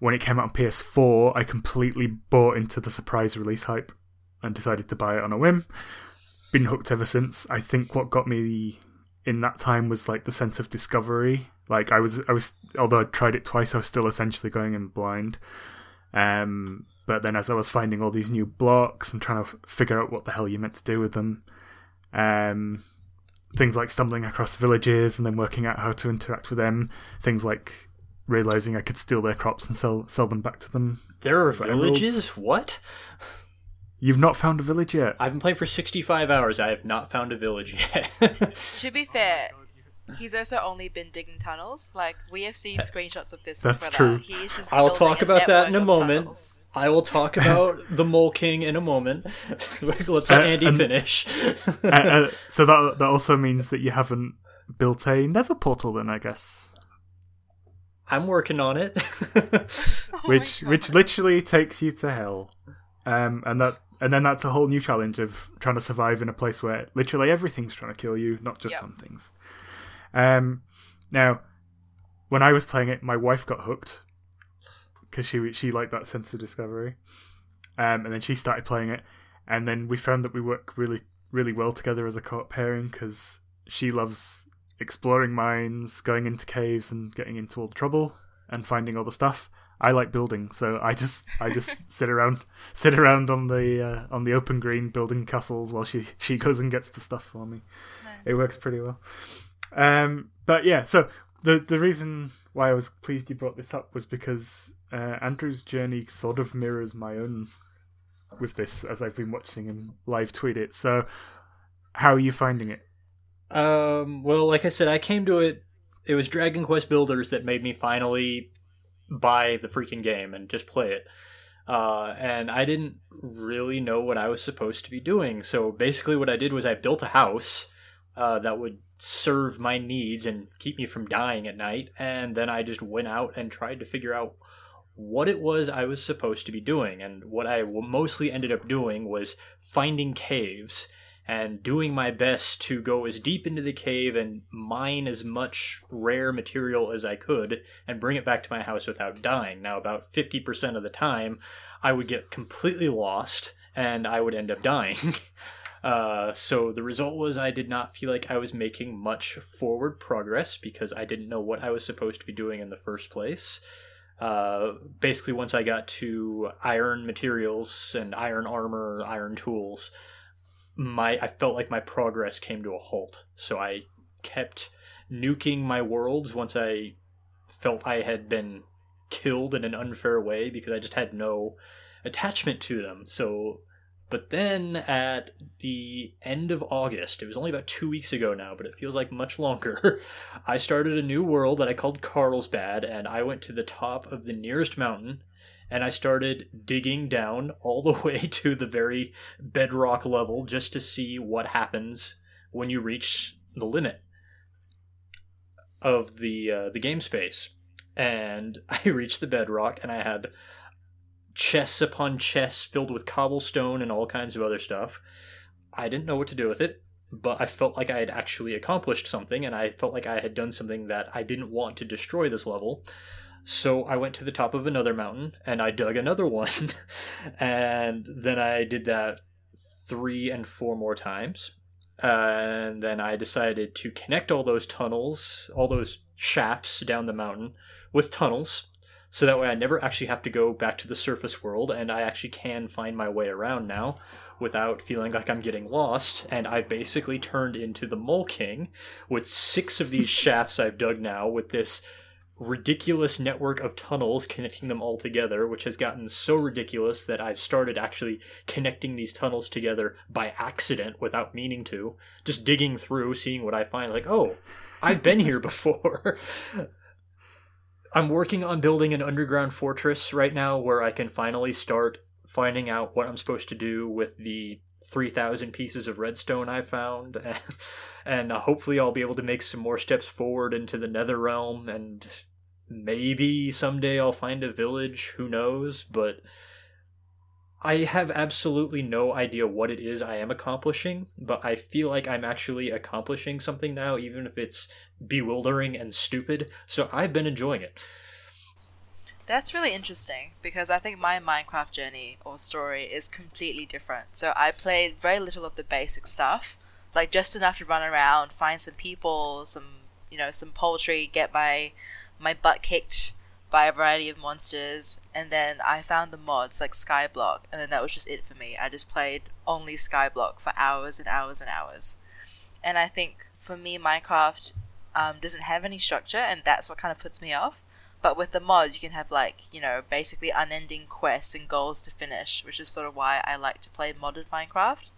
When it came out on PS4, I completely bought into the surprise release hype and decided to buy it on a whim. Been hooked ever since. I think what got me in that time was like the sense of discovery. Like I was, I was, although I tried it twice, I was still essentially going in blind. Um, but then as I was finding all these new blocks and trying to f- figure out what the hell you meant to do with them, um, things like stumbling across villages and then working out how to interact with them, things like realizing I could steal their crops and sell sell them back to them. There are For villages? What? You've not found a village yet. I've been playing for 65 hours. I have not found a village yet. To be fair, he's also only been digging tunnels. Like we have seen screenshots of this. That's Brother. true. He is just I'll talk about that in a moment. tunnels. I will talk about the Mole King in a moment. Let's let Uh, Andy and- finish. uh, uh, so that that also means that you haven't built a nether portal then, I guess. I'm working on it. Oh which which literally takes you to hell. Um, and that and then that's a whole new challenge of trying to survive in a place where literally everything's trying to kill you, not just Yep. some things. Um, now, when I was playing it, my wife got hooked because she she liked that sense of discovery. Um, and then she started playing it, and then we found that we work really really well together as a co-op pairing because she loves exploring mines, going into caves, and getting into all the trouble and finding all the stuff. I like building, so I just I just sit around sit around on the uh, on the open green building castles while she she goes and gets the stuff for me. Nice. It works pretty well. Um, but yeah, so the the reason why I was pleased you brought this up was because uh, Andrew's journey sort of mirrors my own with this as I've been watching him live tweet it. So how are you finding it? Um, well, like I said, I came to it. It was Dragon Quest Builders that made me finally buy the freaking game and just play it. Uh, and I didn't really know what I was supposed to be doing. So basically, what I did was I built a house uh, that would serve my needs and keep me from dying at night. And then I just went out and tried to figure out what it was I was supposed to be doing. And what I mostly ended up doing was finding caves and doing my best to go as deep into the cave and mine as much rare material as I could and bring it back to my house without dying. Now, about 50% of the time, I would get completely lost and I would end up dying. Uh, so the result was I did not feel like I was making much forward progress because I didn't know what I was supposed to be doing in the first place. Uh, basically, once I got to iron materials and iron armor, iron tools, my I felt like my progress came to a halt. So I kept nuking my worlds once I felt I had been killed in an unfair way because I just had no attachment to them. So but then at the end of August, it was only about two weeks ago now, but it feels like much longer. I started a new world that I called Carlsbad, and I went to the top of the nearest mountain, and I started digging down all the way to the very bedrock level just to see what happens when you reach the limit of the uh, the game space. And I reached the bedrock, and I had chests upon chests filled with cobblestone and all kinds of other stuff. I didn't know what to do with it, but I felt like I had actually accomplished something, and I felt like I had done something that I didn't want to destroy this level. So I went to the top of another mountain and I dug another one. and then I did that three and four more times. and then I decided to connect all those tunnels, all those shafts down the mountain with tunnels. So that way I never actually have to go back to the surface world and I actually can find my way around now without feeling like I'm getting lost. And I've basically turned into the Mole King with six of these shafts I've dug now with this ridiculous network of tunnels connecting them all together, which has gotten so ridiculous that I've started actually connecting these tunnels together by accident without meaning to. Just digging through, seeing what I find, like, oh, I've been here before. I'm working on building an underground fortress right now where I can finally start finding out what I'm supposed to do with the 3,000 pieces of redstone I found. and uh, hopefully I'll be able to make some more steps forward into the nether realm and maybe someday I'll find a village, who knows, but I have absolutely no idea what it is I am accomplishing, but I feel like I'm actually accomplishing something now, even if it's bewildering and stupid, so I've been enjoying it. That's really interesting because I think my Minecraft journey or story is completely different. So I played very little of the basic stuff. It's like just enough to run around, find some people, some you know, some poultry, get my my butt kicked by a variety of monsters, and then I found the mods like Skyblock, and then that was just it for me. I just played only Skyblock for hours and hours and hours. And I think for me, Minecraft um, doesn't have any structure, and that's what kind of puts me off. But with the mods, you can have like you know basically unending quests and goals to finish, which is sort of why I like to play modded Minecraft.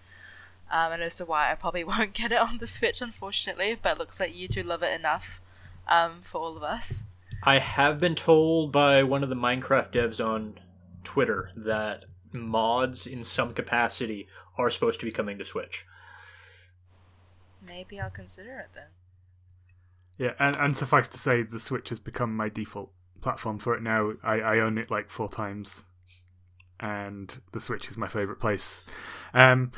Um, and also why I probably won't get it on the Switch, unfortunately. But looks like you two love it enough um, for all of us. I have been told by one of the Minecraft devs on Twitter that mods in some capacity are supposed to be coming to Switch. Maybe I'll consider it then. Yeah, and, and suffice to say, the Switch has become my default platform for it now. I, I own it like four times, and the Switch is my favorite place. Um,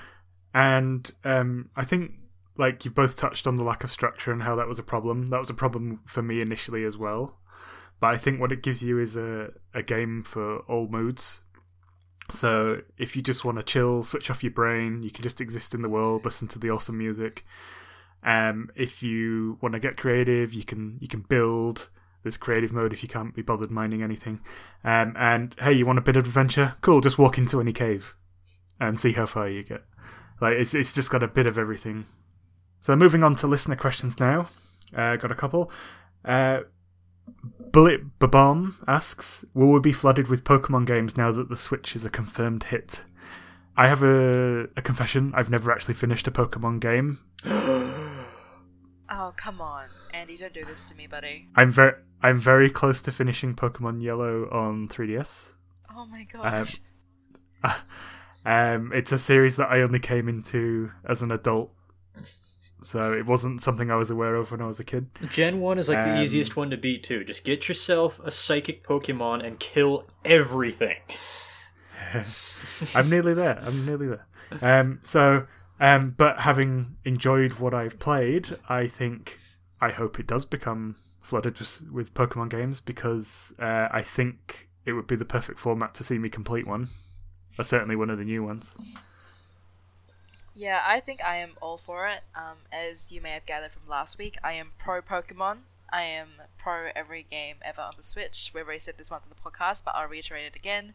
and um, I think like you've both touched on the lack of structure and how that was a problem. That was a problem for me initially as well. But I think what it gives you is a, a game for all moods. So if you just want to chill, switch off your brain, you can just exist in the world, listen to the awesome music. Um, if you want to get creative, you can you can build. this creative mode if you can't be bothered mining anything. Um, and hey, you want a bit of adventure? Cool, just walk into any cave and see how far you get. Like it's it's just got a bit of everything. So moving on to listener questions now. Uh, got a couple. Uh, Bullet Babam asks, "Will we be flooded with Pokemon games now that the Switch is a confirmed hit?" I have a, a confession. I've never actually finished a Pokemon game. oh come on, Andy! Don't do this to me, buddy. I'm very I'm very close to finishing Pokemon Yellow on 3DS. Oh my god. Um, um, it's a series that I only came into as an adult so it wasn't something I was aware of when I was a kid. Gen 1 is like um, the easiest one to beat, too. Just get yourself a psychic Pokemon and kill everything. I'm nearly there. I'm nearly there. Um, so, um, but having enjoyed what I've played, I think, I hope it does become flooded with Pokemon games because uh, I think it would be the perfect format to see me complete one, or certainly one of the new ones. Yeah, I think I am all for it. Um, as you may have gathered from last week, I am pro Pokemon. I am pro every game ever on the Switch. We've already said this once on the podcast, but I'll reiterate it again.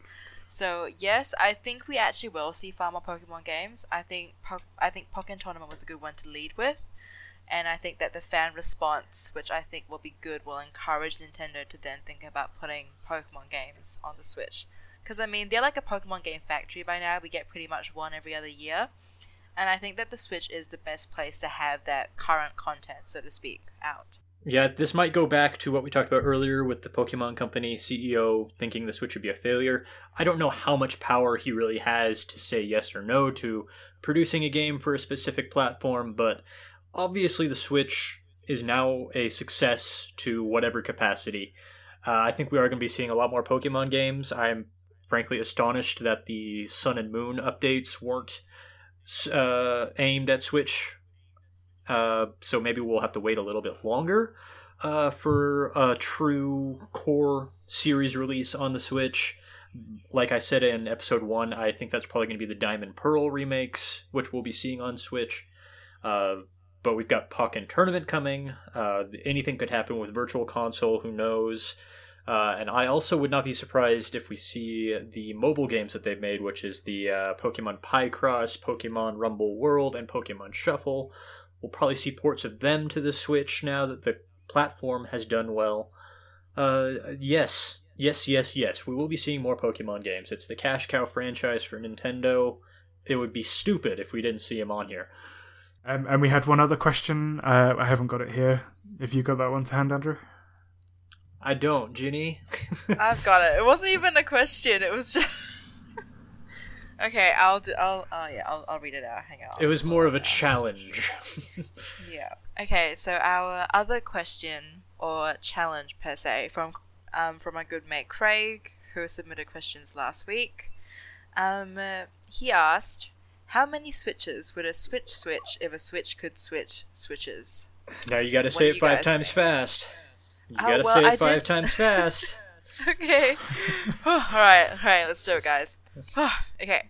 So yes, I think we actually will see far more Pokemon games. I think po- I think Pokken Tournament was a good one to lead with, and I think that the fan response, which I think will be good, will encourage Nintendo to then think about putting Pokemon games on the Switch. Because I mean, they're like a Pokemon game factory by now. We get pretty much one every other year and I think that the Switch is the best place to have that current content, so to speak, out. Yeah, this might go back to what we talked about earlier with the Pokemon Company CEO thinking the Switch would be a failure. I don't know how much power he really has to say yes or no to producing a game for a specific platform, but obviously the Switch is now a success to whatever capacity. Uh, I think we are going to be seeing a lot more Pokemon games. I'm frankly astonished that the Sun and Moon updates weren't uh, aimed at Switch. Uh, so maybe we'll have to wait a little bit longer uh, for a true core series release on the Switch. Like I said in episode one, I think that's probably going to be the Diamond Pearl remakes, which we'll be seeing on Switch. Uh, but we've got Pokken Tournament coming. Uh, anything could happen with Virtual Console, who knows? Uh, and I also would not be surprised if we see the mobile games that they've made, which is the uh, Pokemon Picross, Pokemon Rumble World, and Pokemon Shuffle. We'll probably see ports of them to the Switch now that the platform has done well. Uh, yes, yes, yes, yes. We will be seeing more Pokemon games. It's the cash cow franchise for Nintendo. It would be stupid if we didn't see him on here. Um, and we had one other question. Uh, I haven't got it here. If you got that one to hand, Andrew. I don't, Ginny. I've got it. It wasn't even a question. It was just. Okay, I'll do. I'll. Oh yeah, I'll. I'll read it out. Hang on. It was more of a challenge. Yeah. Okay, so our other question or challenge per se from um, from my good mate Craig, who submitted questions last week. Um, uh, he asked, "How many switches would a switch switch if a switch could switch switches?" now you got to say it five times think? fast. You Oh, got to well, say I it five did- times fast. okay. all right, all right, let's do it, guys. okay.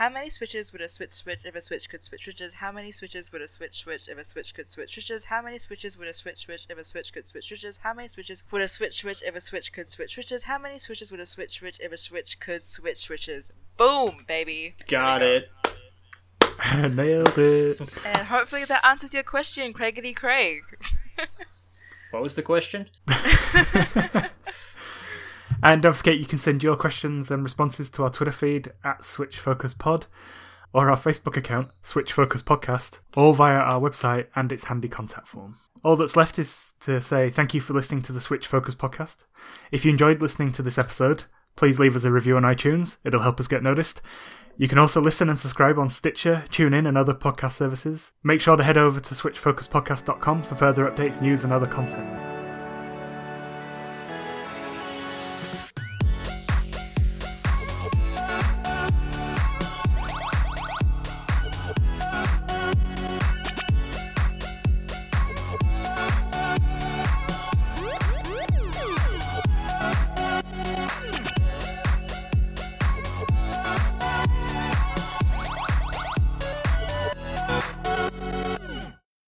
How many switches would a switch switch if a switch could switch switches? How many switches would a switch switch if a switch could switch switches? How many switches would a switch switch if a switch could switch switches? How many switches would a switch switch if a switch could switch switches? How many switches would a switch switch if a switch could switch switches? Boom, baby. Got There we it. Nailed it. And hopefully that answers your question, Craigity Craig. What was the question? And don't forget, you can send your questions and responses to our Twitter feed at Switch Focus Pod or our Facebook account, Switch Focus Podcast, or via our website and its handy contact form. All that's left is to say thank you for listening to the Switch Focus Podcast. If you enjoyed listening to this episode, please leave us a review on iTunes. It'll help us get noticed. You can also listen and subscribe on Stitcher, TuneIn, and other podcast services. Make sure to head over to switchfocuspodcast.com for further updates, news, and other content.